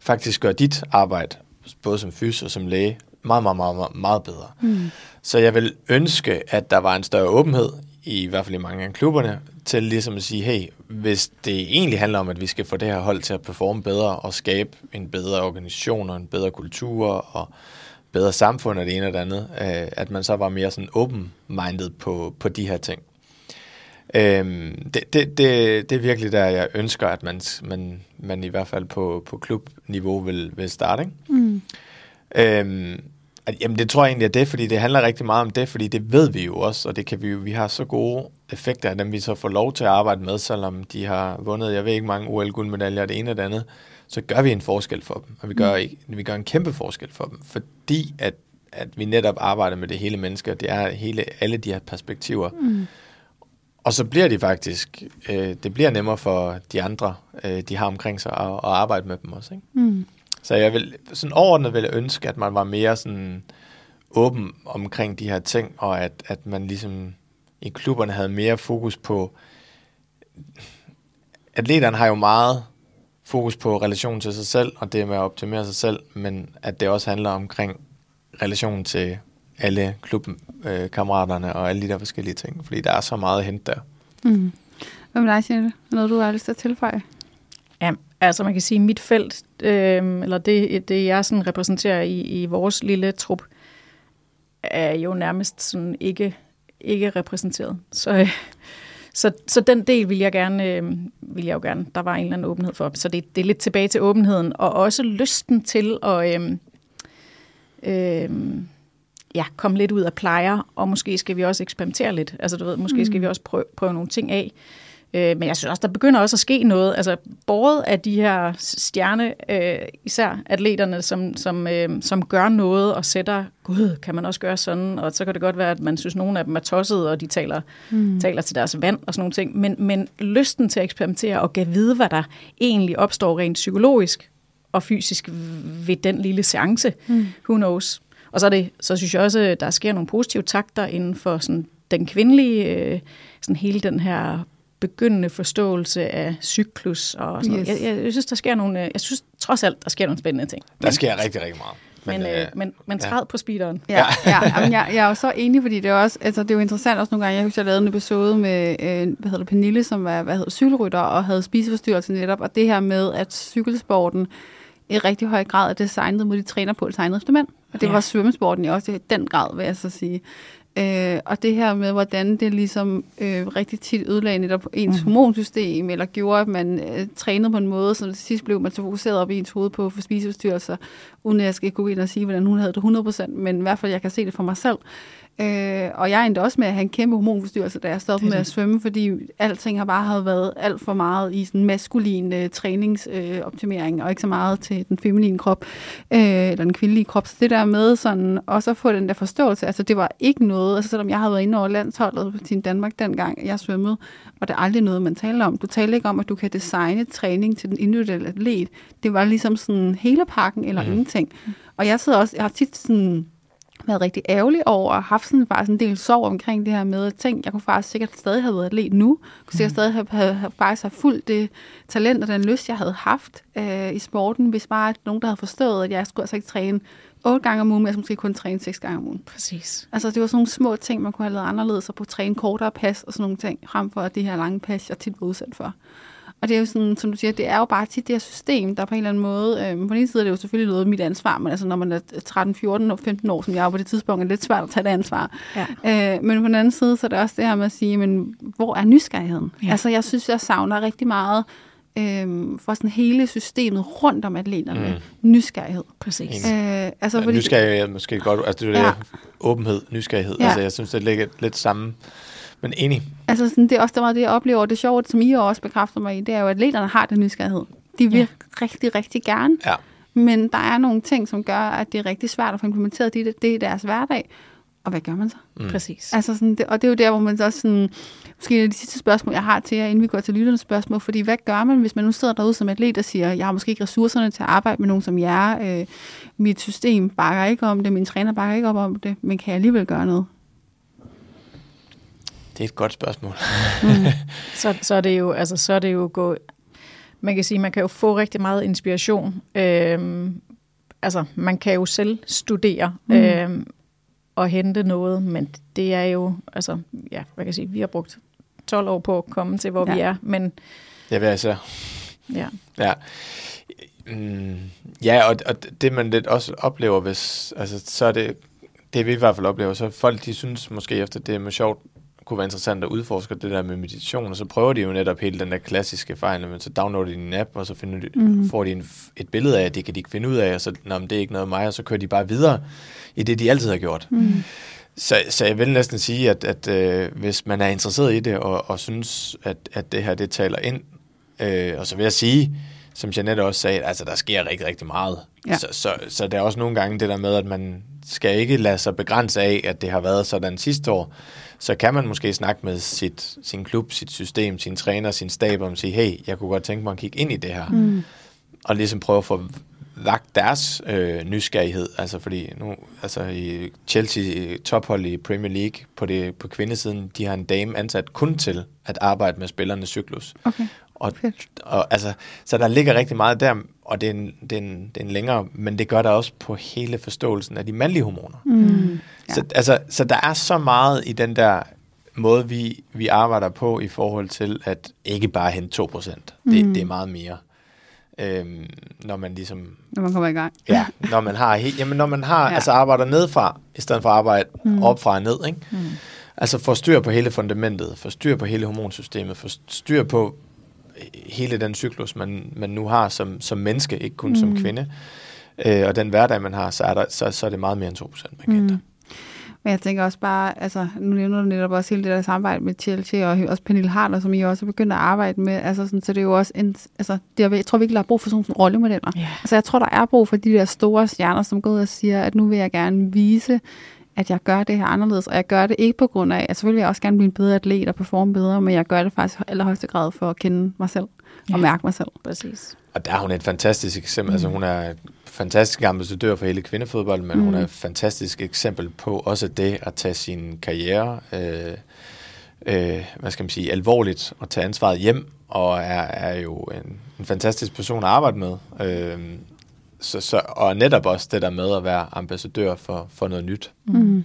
S2: faktisk gøre dit arbejde, både som fys og som læge, meget, meget, meget, meget, meget bedre. Mm. Så jeg vil ønske, at der var en større åbenhed, i, hvert fald i mange af klubberne, til ligesom at sige, hey, hvis det egentlig handler om, at vi skal få det her hold til at performe bedre og skabe en bedre organisation og en bedre kultur og bedre samfund og det ene og det andet, øh, at man så var mere sådan open-minded på, på de her ting. Øhm, det, det, det, det er virkelig der, jeg ønsker, at man, man, man i hvert fald på, på klubniveau vil, vil starte. Ikke? Mm. Øhm, jamen det tror jeg egentlig er det, fordi det handler rigtig meget om det, fordi det ved vi jo også, og det kan vi jo, vi har så gode effekter af dem, vi så får lov til at arbejde med, selvom de har vundet, jeg ved ikke mange OL-guldmedaljer, det ene og det andet, så gør vi en forskel for dem, og vi gør, mm. ikke, vi gør en kæmpe forskel for dem, fordi at, at vi netop arbejder med det hele menneske, og det er hele, alle de her perspektiver. Mm. Og så bliver de faktisk, øh, det bliver nemmere for de andre, øh, de har omkring sig, at, at arbejde med dem også. Ikke? Mm. Så jeg vil, sådan overordnet vil jeg ønske, at man var mere sådan åben omkring de her ting, og at, at man ligesom i klubberne havde mere fokus på, atleterne har jo meget fokus på relationen til sig selv, og det med at optimere sig selv, men at det også handler omkring relationen til alle klubkammeraterne øh, og alle de der forskellige ting, fordi der er så meget at hente der.
S1: Mm. Hvad med dig, Signe? Noget, du har lyst til at tilføje?
S3: Ja, altså man kan sige, mit felt, øh, eller det, det jeg sådan repræsenterer i, i vores lille trup, er jo nærmest sådan ikke, ikke repræsenteret. Så, øh, så, så den del vil jeg gerne, øh, vil jeg jo gerne, der var en eller anden åbenhed for. Så det, det er lidt tilbage til åbenheden, og også lysten til at øh, øh, ja, komme lidt ud af plejer, og måske skal vi også eksperimentere lidt. Altså du ved, måske skal vi mm. også prøve, prøve nogle ting af. Øh, men jeg synes også, der begynder også at ske noget. Altså, båret af de her stjerne, øh, især atleterne, som, som, øh, som gør noget og sætter, gud, kan man også gøre sådan? Og så kan det godt være, at man synes, at nogle af dem er tossede, og de taler, mm. taler til deres vand og sådan nogle ting. Men, men lysten til at eksperimentere og kan vide, hvad der egentlig opstår rent psykologisk og fysisk ved den lille seance, mm. who knows? Og så, er det, så synes jeg også, der sker nogle positive takter inden for sådan, den kvindelige, øh, sådan hele den her begyndende forståelse af cyklus og sådan yes. jeg, jeg, jeg synes, der sker nogle, jeg synes trods alt, der sker nogle spændende ting.
S2: Der sker rigtig, rigtig meget.
S3: Men, men, øh, men, men træd ja. på speederen.
S1: Ja, ja jamen, jeg, jeg er jo så enig, fordi det er, også, altså, det er jo interessant også nogle gange. Jeg husker, jeg lavede en episode med øh, hvad hedder det, Pernille, som var hvad hedder, cykelrytter og havde spiseforstyrrelse netop. Og det her med, at cykelsporten i rigtig høj grad er designet mod de træner på designet efter mænd. Og det ja. var svømmesporten i også i den grad, vil jeg så sige. Øh, og det her med, hvordan det ligesom øh, rigtig tit ødelagde netop ens mm. hormonsystem, eller gjorde, at man øh, trænede på en måde, så til sidst blev man så fokuseret op i ens hoved på for spiseforstyrrelser, uden at jeg skal gå ind og sige, hvordan hun havde det 100%, men i hvert fald, jeg kan se det for mig selv. Øh, og jeg endte også med at have en kæmpe hormonforstyrrelse, da jeg stoppede med at svømme, fordi alting har bare havde været alt for meget i sådan maskulin øh, træningsoptimering, øh, og ikke så meget til den feminine krop, øh, eller den kvindelige krop. Så det der med sådan, også at få den der forståelse, altså det var ikke noget, altså selvom jeg havde været inde over landsholdet på Team Danmark dengang, jeg svømmede, og det er aldrig noget, man taler om. Du taler ikke om, at du kan designe træning til den individuelle atlet. Det var ligesom sådan hele pakken eller mm. ingenting. Og jeg sidder også, jeg har tit sådan været rigtig ærgerlig over, og haft sådan, bare sådan en del sorg omkring det her med, at tænke, jeg kunne faktisk sikkert stadig have været atlet nu, kunne sikkert mm. stadig have, have, have, faktisk have fuldt det talent og den lyst, jeg havde haft øh, i sporten, hvis bare nogen, der havde forstået, at jeg skulle altså ikke træne otte gange om ugen, men jeg skulle måske kun træne seks gange om ugen.
S3: Præcis.
S1: Altså, det var sådan nogle små ting, man kunne have lavet anderledes, og på træne kortere pas og sådan nogle ting, frem for det her lange pas, jeg tit var udsat for. Og det er jo sådan, som du siger, det er jo bare tit det her system, der på en eller anden måde, øh, på den ene side er det jo selvfølgelig noget af mit ansvar, men altså når man er 13, 14 og 15 år, som jeg er på det tidspunkt, er det lidt svært at tage det ansvar. Ja. Øh, men på den anden side, så er det også det her med at sige, men hvor er nysgerrigheden? Ja. Altså jeg synes, jeg savner rigtig meget øh, for sådan hele systemet rundt om atleterne. Mm. Nysgerrighed.
S3: Præcis.
S1: Øh,
S2: altså, ja, fordi, nysgerrighed er måske godt, altså det er ja. åbenhed, nysgerrighed. Ja. Altså jeg synes, det ligger lidt samme men enig.
S1: Altså, sådan, det er også det, meget det, jeg oplever. Det sjove, som I også bekræfter mig i, det er jo, at atleterne har den nysgerrighed. De vil ja. rigtig, rigtig gerne.
S2: Ja.
S1: Men der er nogle ting, som gør, at det er rigtig svært at få implementeret det, det i deres hverdag. Og hvad gør man så?
S3: Mm. Præcis.
S1: Altså sådan, det, og det er jo der, hvor man så også sådan, måske de sidste spørgsmål, jeg har til jer, inden vi går til lytternes spørgsmål, fordi hvad gør man, hvis man nu sidder derude som atlet og siger, jeg har måske ikke ressourcerne til at arbejde med nogen som jer, øh, mit system bakker ikke om det, min træner bakker ikke op om det, men kan jeg alligevel gøre noget?
S2: Det er et godt spørgsmål.
S3: mm. så, så, er det jo, altså, så er det jo gå, man kan sige, man kan jo få rigtig meget inspiration. Øhm, altså, man kan jo selv studere mm. øhm, og hente noget, men det er jo, altså, ja, hvad kan jeg sige, vi har brugt 12 år på at komme til, hvor ja. vi er, men...
S2: Ja, hvad altså?
S3: Ja.
S2: Ja. Mm, ja, og, og det man lidt også oplever, hvis, altså, så er det, det vi i hvert fald oplever, så folk de synes måske efter det er sjovt kunne være interessant at udforske det der med meditation, og så prøver de jo netop hele den der klassiske fejl, men så downloader de en app, og så finder de, mm. får de en, et billede af, at det kan de ikke finde ud af, og så, Nå, men det er ikke noget af mig, og så kører de bare videre i det, de altid har gjort. Mm. Så, så jeg vil næsten sige, at, at øh, hvis man er interesseret i det, og, og synes, at, at det her, det taler ind, øh, og så vil jeg sige, som Jeanette også sagde, altså der sker rigtig, rigtig meget. Ja. Så, så, så der er også nogle gange det der med, at man skal ikke lade sig begrænse af, at det har været sådan sidste år, så kan man måske snakke med sit, sin klub, sit system, sin træner, sin stab om at sige, hey, jeg kunne godt tænke mig at kigge ind i det her. Mm. Og ligesom prøve at få vagt deres øh, nysgerrighed. Altså fordi nu, altså i Chelsea tophold i Premier League på, det, på kvindesiden, de har en dame ansat kun til at arbejde med spillernes cyklus.
S1: Okay.
S2: Og, og, altså, så der ligger rigtig meget der, og det er, en, det, er en, det er en længere, men det gør der også på hele forståelsen af de mandlige hormoner. Mm. Ja. Så, altså, så der er så meget i den der måde, vi, vi arbejder på i forhold til at ikke bare hente 2%. Mm. Det, det er meget mere. Øhm, når man ligesom...
S1: Når man kommer i gang.
S2: ja, når man har, jamen, når man har ja. altså arbejder nedfra, i stedet for at arbejde mm. opfra og ned. Ikke? Mm. Altså få styr på hele fundamentet, få styr på hele hormonsystemet, få styr på hele den cyklus, man, man nu har som, som menneske, ikke kun mm. som kvinde, øh, og den hverdag, man har, så er, der, så, så er det meget mere end 2%, man kan mm.
S1: Men jeg tænker også bare, altså nu nævner du netop også hele det der samarbejde med Chelsea og også Pernille Harder, som I også er begyndt at arbejde med. Altså sådan, så det er jo også en, altså det er, jeg tror virkelig, der er brug for sådan nogle rollemodeller. Yeah. Altså jeg tror, der er brug for de der store stjerner, som går ud og siger, at nu vil jeg gerne vise, at jeg gør det her anderledes, og jeg gør det ikke på grund af, at selvfølgelig vil jeg også gerne blive en bedre atlet og performe bedre, men jeg gør det faktisk i allerhøjeste grad for at kende mig selv ja. og mærke mig selv.
S3: Præcis.
S2: Og der er hun et fantastisk eksempel. Altså, mm. Altså hun er fantastisk ambassadør for hele kvindefodbold, men mm. hun er et fantastisk eksempel på også det at tage sin karriere, øh, øh, hvad skal man sige, alvorligt og tage ansvaret hjem, og er, er jo en, en fantastisk person at arbejde med. Øh, så, så, og netop også det der med at være ambassadør for, for noget nyt.
S1: Mm.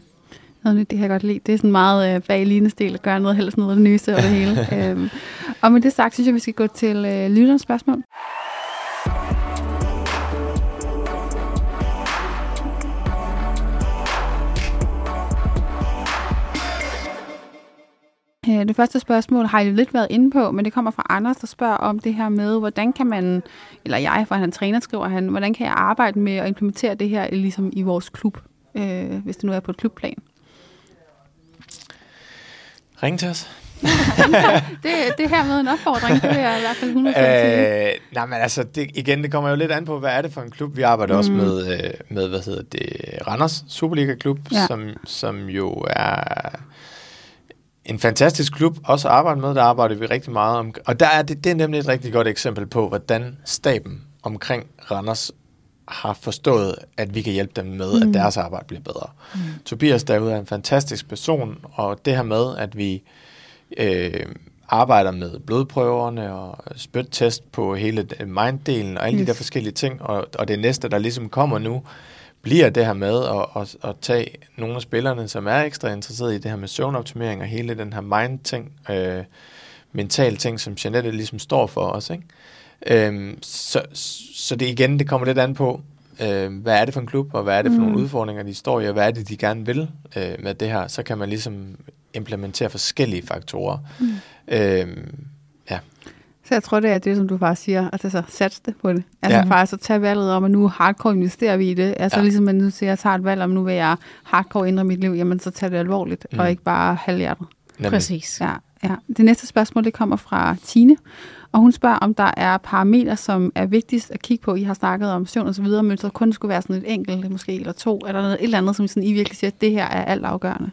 S1: Noget nyt, det kan jeg godt lide. Det er sådan meget øh, bag linestil at gøre noget, helst noget nyeste over det hele. øhm, og med det sagt, synes jeg, vi skal gå til øh, lytterens spørgsmål. Det første spørgsmål har jeg lidt været inde på, men det kommer fra Anders, der spørger om det her med, hvordan kan man, eller jeg, for han træner, skriver han, hvordan kan jeg arbejde med at implementere det her ligesom i vores klub, øh, hvis det nu er på et klubplan?
S2: Ring til os.
S1: det, det her med en opfordring, det er i hvert fald 100
S2: øh, Nej, men altså, det, igen, det kommer jo lidt an på, hvad er det for en klub? Vi arbejder mm. også med, øh, med, hvad hedder det, Randers Superliga-klub, ja. som, som jo er en fantastisk klub også at arbejde med. Der arbejder vi rigtig meget om. Og der er det, det er nemlig et rigtig godt eksempel på, hvordan staben omkring Randers har forstået, at vi kan hjælpe dem med, mm. at deres arbejde bliver bedre. Mm. Tobias derude er en fantastisk person, og det her med, at vi øh, arbejder med blodprøverne og spyttest på hele minddelen og alle yes. de der forskellige ting, og, og det næste, der ligesom kommer nu, bliver det her med at, at, at tage nogle af spillerne, som er ekstra interesseret i det her med søvnoptimering og hele den her mind-ting, øh, mental ting, som Jeanette ligesom står for os. Ikke? Øhm, så, så det igen, det kommer lidt an på, øh, hvad er det for en klub, og hvad er det for mm. nogle udfordringer, de står i, og hvad er det, de gerne vil øh, med det her. Så kan man ligesom implementere forskellige faktorer. Mm. Øhm, ja.
S1: Så jeg tror, det er det, som du bare siger, altså så sats det på det. Altså ja. faktisk at tage valget om, at nu hardcore investerer vi i det. Altså ja. ligesom man nu siger, at jeg tager et valg om, nu vil jeg hardcore ændre mit liv, jamen så tager det alvorligt, mm. og ikke bare halvhjertet.
S2: Nemlig.
S3: Præcis.
S1: Ja, ja. Det næste spørgsmål det kommer fra Tine, og hun spørger, om der er parametre, som er vigtigst at kigge på. I har snakket om søvn og så videre, men så kun skulle være sådan et enkelt, måske, eller to. Er der noget, et eller andet, som sådan, I virkelig siger, at det her er alt afgørende?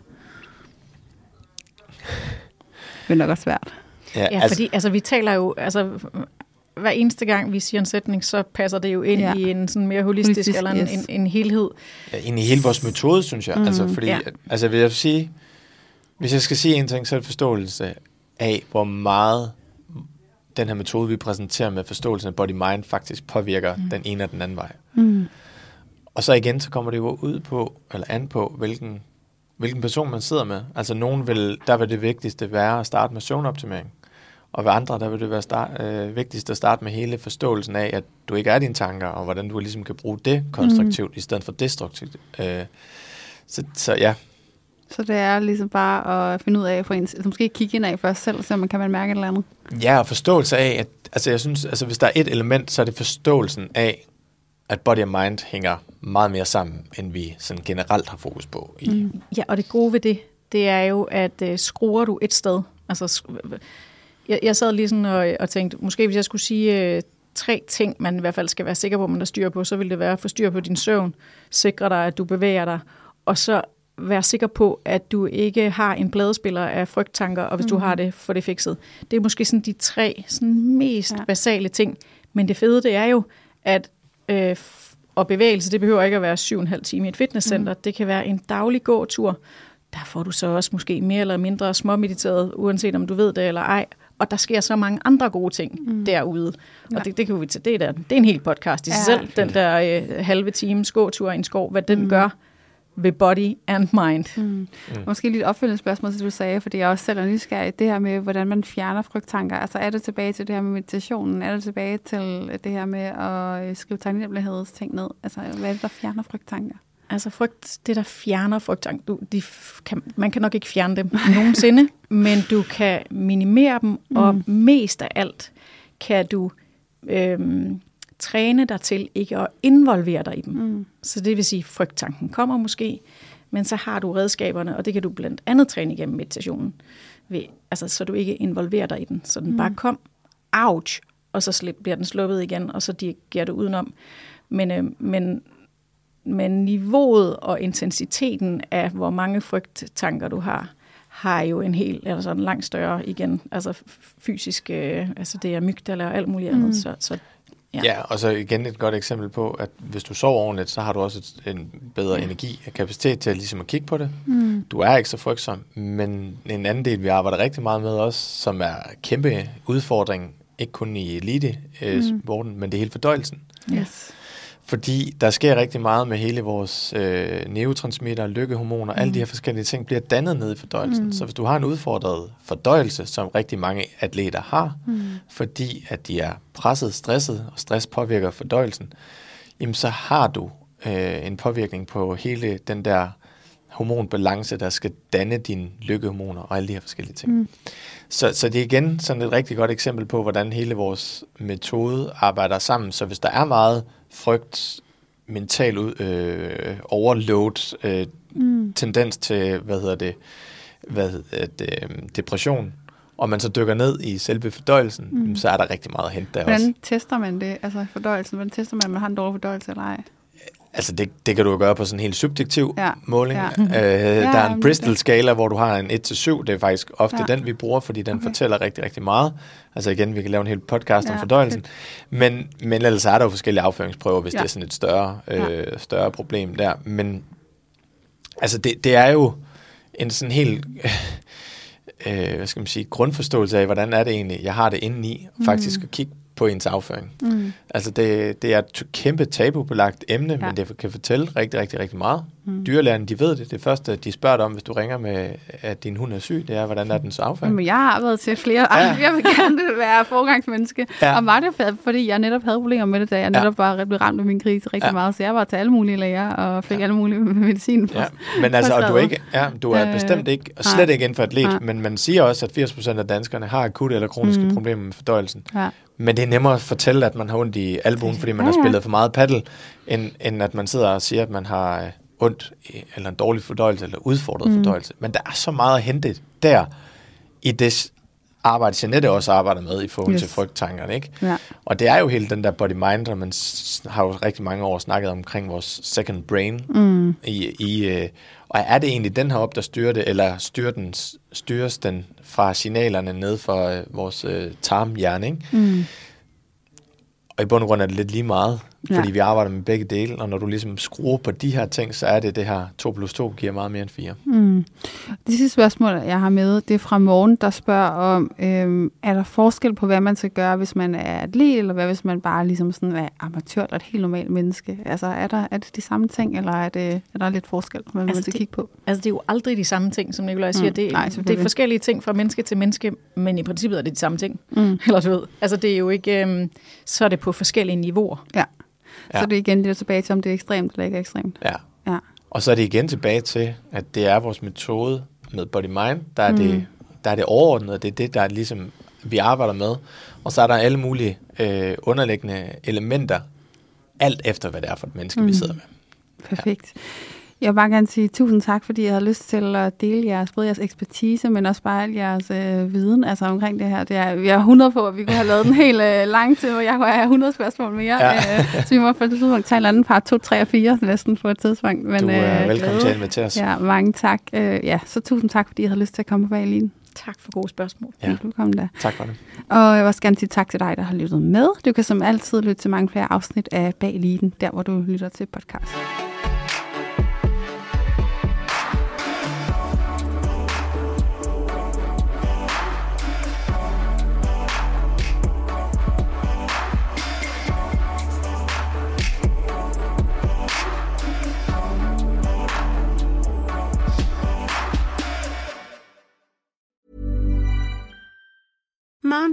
S1: Det er nok også svært.
S3: Ja, ja altså, fordi altså, vi taler jo, altså, hver eneste gang vi siger en sætning, så passer det jo ind ja. i en sådan mere holistisk, holistisk eller en, yes. en, en helhed.
S2: Ja, ind i hele vores metode, synes jeg. Mm, altså, fordi, ja. altså, vil jeg sige, hvis jeg skal sige en ting, så er det forståelse af, hvor meget den her metode, vi præsenterer med forståelsen af body-mind, faktisk påvirker mm. den ene og den anden vej. Mm. Og så igen, så kommer det jo ud på, eller an på, hvilken, hvilken person man sidder med. Altså nogen vil, der vil det vigtigste være at starte med søvnoptimering. Og ved andre, der vil det være start, øh, vigtigst at starte med hele forståelsen af, at du ikke er dine tanker, og hvordan du ligesom kan bruge det konstruktivt, mm. i stedet for destruktivt. Øh, så, så ja.
S1: Så det er ligesom bare at finde ud af, for ens, altså måske kigge ind af først selv, så man kan man mærke et eller andet.
S2: Ja, og forståelse af, at altså jeg synes, altså hvis der er et element, så er det forståelsen af, at body og mind hænger meget mere sammen, end vi sådan generelt har fokus på. I. Mm.
S3: Ja, og det gode ved det, det er jo, at uh, skruer du et sted, altså jeg, jeg sad lige sådan og, og tænkte, måske hvis jeg skulle sige uh, tre ting, man i hvert fald skal være sikker på, man har styr på, så vil det være at få styr på din søvn, sikre dig, at du bevæger dig, og så være sikker på, at du ikke har en bladespiller af frygttanker, og hvis mm. du har det, få det fikset. Det er måske sådan de tre sådan mest ja. basale ting. Men det fede, det er jo, at øh, og bevægelse, det behøver ikke at være 7,5 timer i et fitnesscenter. Mm. Det kan være en daglig gåtur. Der får du så også måske mere eller mindre småmediteret, uanset om du ved det eller ej. Og der sker så mange andre gode ting mm. derude. Og ja. det, det kan vi tage. Det, der, det er en hel podcast i ja. sig selv. Den der øh, halve time gåtur i en skov, hvad den mm. gør ved body and mind. Mm.
S1: Mm. Måske lidt opfølgende spørgsmål, som du sagde, fordi jeg også selv er nysgerrig, det her med, hvordan man fjerner frygttanker. Altså er det tilbage til det her med meditationen? Er det tilbage til det her med at øh, skrive taknemmelighedsting ned? Altså hvad er det, der fjerner frygttanker?
S3: Altså frygt, det der fjerner frygttanker, du, de kan, man kan nok ikke fjerne dem nogensinde, men du kan minimere dem, mm. og mest af alt kan du øhm, træne dig til ikke at involvere dig i dem. Mm. Så det vil sige, at frygttanken kommer måske, men så har du redskaberne, og det kan du blandt andet træne igennem meditationen, ved, altså, så du ikke involverer dig i den. Så den mm. bare kom, ouch, og så slip, bliver den sluppet igen, og så dirigerer du udenom. Men, øh, men, men niveauet og intensiteten af, hvor mange frygttanker du har, har jo en helt, eller sådan langt større igen, altså fysisk, øh, altså det er mygdal og alt muligt andet, mm. så, så
S2: Ja. ja, og så igen et godt eksempel på, at hvis du sover ordentligt, så har du også et, en bedre ja. energi og kapacitet til at, ligesom at kigge på det. Mm. Du er ikke så frygtsom, men en anden del, vi arbejder rigtig meget med også, som er kæmpe udfordring, ikke kun i elite-sporten, øh, mm. men det er hele fordøjelsen.
S1: Yes.
S2: Fordi der sker rigtig meget med hele vores øh, neurotransmitter, lykkehormoner, mm. alle de her forskellige ting bliver dannet ned i fordøjelsen. Mm. Så hvis du har en udfordret fordøjelse, som rigtig mange atleter har, mm. fordi at de er presset, stresset, og stress påvirker fordøjelsen, jamen så har du øh, en påvirkning på hele den der hormonbalance, der skal danne dine lykkehormoner og alle de her forskellige ting. Mm. Så, så det er igen sådan et rigtig godt eksempel på, hvordan hele vores metode arbejder sammen. Så hvis der er meget frygt, mental ud, øh, overload, øh, mm. tendens til, hvad hedder det, hvad hedder det, øh, depression, og man så dykker ned i selve fordøjelsen, mm. så er der rigtig meget at hente der
S1: hvordan
S2: også.
S1: Hvordan tester man det, altså fordøjelsen? Hvordan tester man, om man har en dårlig fordøjelse eller ej?
S2: Altså det, det kan du jo gøre på sådan en helt subjektiv ja. måling. Ja. Øh, der er en Bristol-skala, hvor du har en 1-7. Det er faktisk ofte ja. den, vi bruger, fordi den okay. fortæller rigtig, rigtig meget. Altså igen, vi kan lave en hel podcast ja. om fordøjelsen. Men, men ellers er der jo forskellige afføringsprøver, hvis ja. det er sådan et større, øh, større problem der. Men altså det, det er jo en sådan helt... Øh, hvad skal man sige, grundforståelse af, hvordan er det egentlig, jeg har det indeni, mm. faktisk at kigge på ens afføring. Mm. Altså det, det er et kæmpe tabubelagt emne, ja. men det kan fortælle rigtig, rigtig, rigtig meget. Mm. Dyrlægerne, de ved det. Det første, de spørger dig om, hvis du ringer med, at din hund er syg, det er, hvordan er dens afføring?
S1: Men jeg har været til flere. Ja. Jeg vil gerne være forgangsmenneske. Ja. Og var det, fordi jeg netop havde problemer med det, da jeg netop ja. var blevet ramt med min krise rigtig ja. meget. Så jeg var til alle mulige læger og fik ja. alle mulige medicin. For,
S2: ja. Men altså, og du er, ikke, ja, du er øh, bestemt ikke, og slet nej. ikke inden for atlet, nej. men man siger også, at 80% af danskerne har akutte eller kroniske mm. problemer med fordøjelsen. Ja. Men det er nemmere at fortælle, at man har ondt i albuen, fordi man ja, ja. har spillet for meget paddle, end, end at man sidder og siger, at man har øh, ondt, eller en dårlig fordøjelse, eller udfordret mm. fordøjelse. Men der er så meget at hente der, i det arbejde, Jeanette også arbejder med i forhold yes. til frygttankerne. Ikke? Ja. Og det er jo hele den der body-mind, og man har jo rigtig mange år snakket omkring vores second brain. Mm. I, i, øh, og er det egentlig den her op, der styrer det, eller styrer den, styres den fra signalerne ned fra øh, vores øh, tarmhjerne? Ikke? Mm. Og i bund og grund er det lidt lige meget, fordi ja. vi arbejder med begge dele, og når du ligesom skruer på de her ting, så er det det her 2 plus 2 giver meget mere end 4. Mm.
S1: Det sidste spørgsmål, jeg har med, det er fra morgen, der spørger om, øhm, er der forskel på, hvad man skal gøre, hvis man er atlet, eller hvad hvis man bare ligesom sådan er amatør eller et helt normalt menneske? Altså er, der, er det de samme ting, eller er, det, er der lidt forskel, hvad altså man skal
S3: det,
S1: kigge på?
S3: Altså det er jo aldrig de samme ting, som Nicolaj siger. Mm, det, nej, det er forskellige ting fra menneske til menneske, men i princippet er det de samme ting. Mm. Eller du ved, altså det er jo ikke, øhm, så er det på forskellige niveauer.
S1: Ja. Ja. Så er det igen det tilbage til, om det er ekstremt eller ikke ekstremt.
S2: Ja. ja. Og så er det igen tilbage til, at det er vores metode med body mind, der er, mm. det, der er det overordnede, det er det, der er ligesom, vi arbejder med. Og så er der alle mulige øh, underliggende elementer, alt efter hvad det er for et menneske, mm. vi sidder med.
S1: Perfekt. Ja. Jeg vil bare gerne sige tusind tak, fordi jeg har lyst til at dele jeres, både jeres ekspertise, men også bare al jeres øh, viden altså omkring det her. Det er, vi er 100 på, at vi kunne have lavet en helt øh, lang tid, hvor jeg kunne have 100 spørgsmål mere. Ja. Øh, så vi må for et tidspunkt tage en anden part 2, 3 og 4 næsten på et tidspunkt.
S2: Men, du er øh, velkommen til at invitere os.
S1: Ja, mange tak. Øh, ja, så tusind tak, fordi I har lyst til at komme på bag lige.
S3: Tak for gode spørgsmål.
S2: Ja. Velkommen da. Tak for det.
S1: Og jeg vil også gerne sige tak til dig, der har lyttet med. Du kan som altid lytte til mange flere afsnit af Bag Liden, der hvor du lytter til podcast.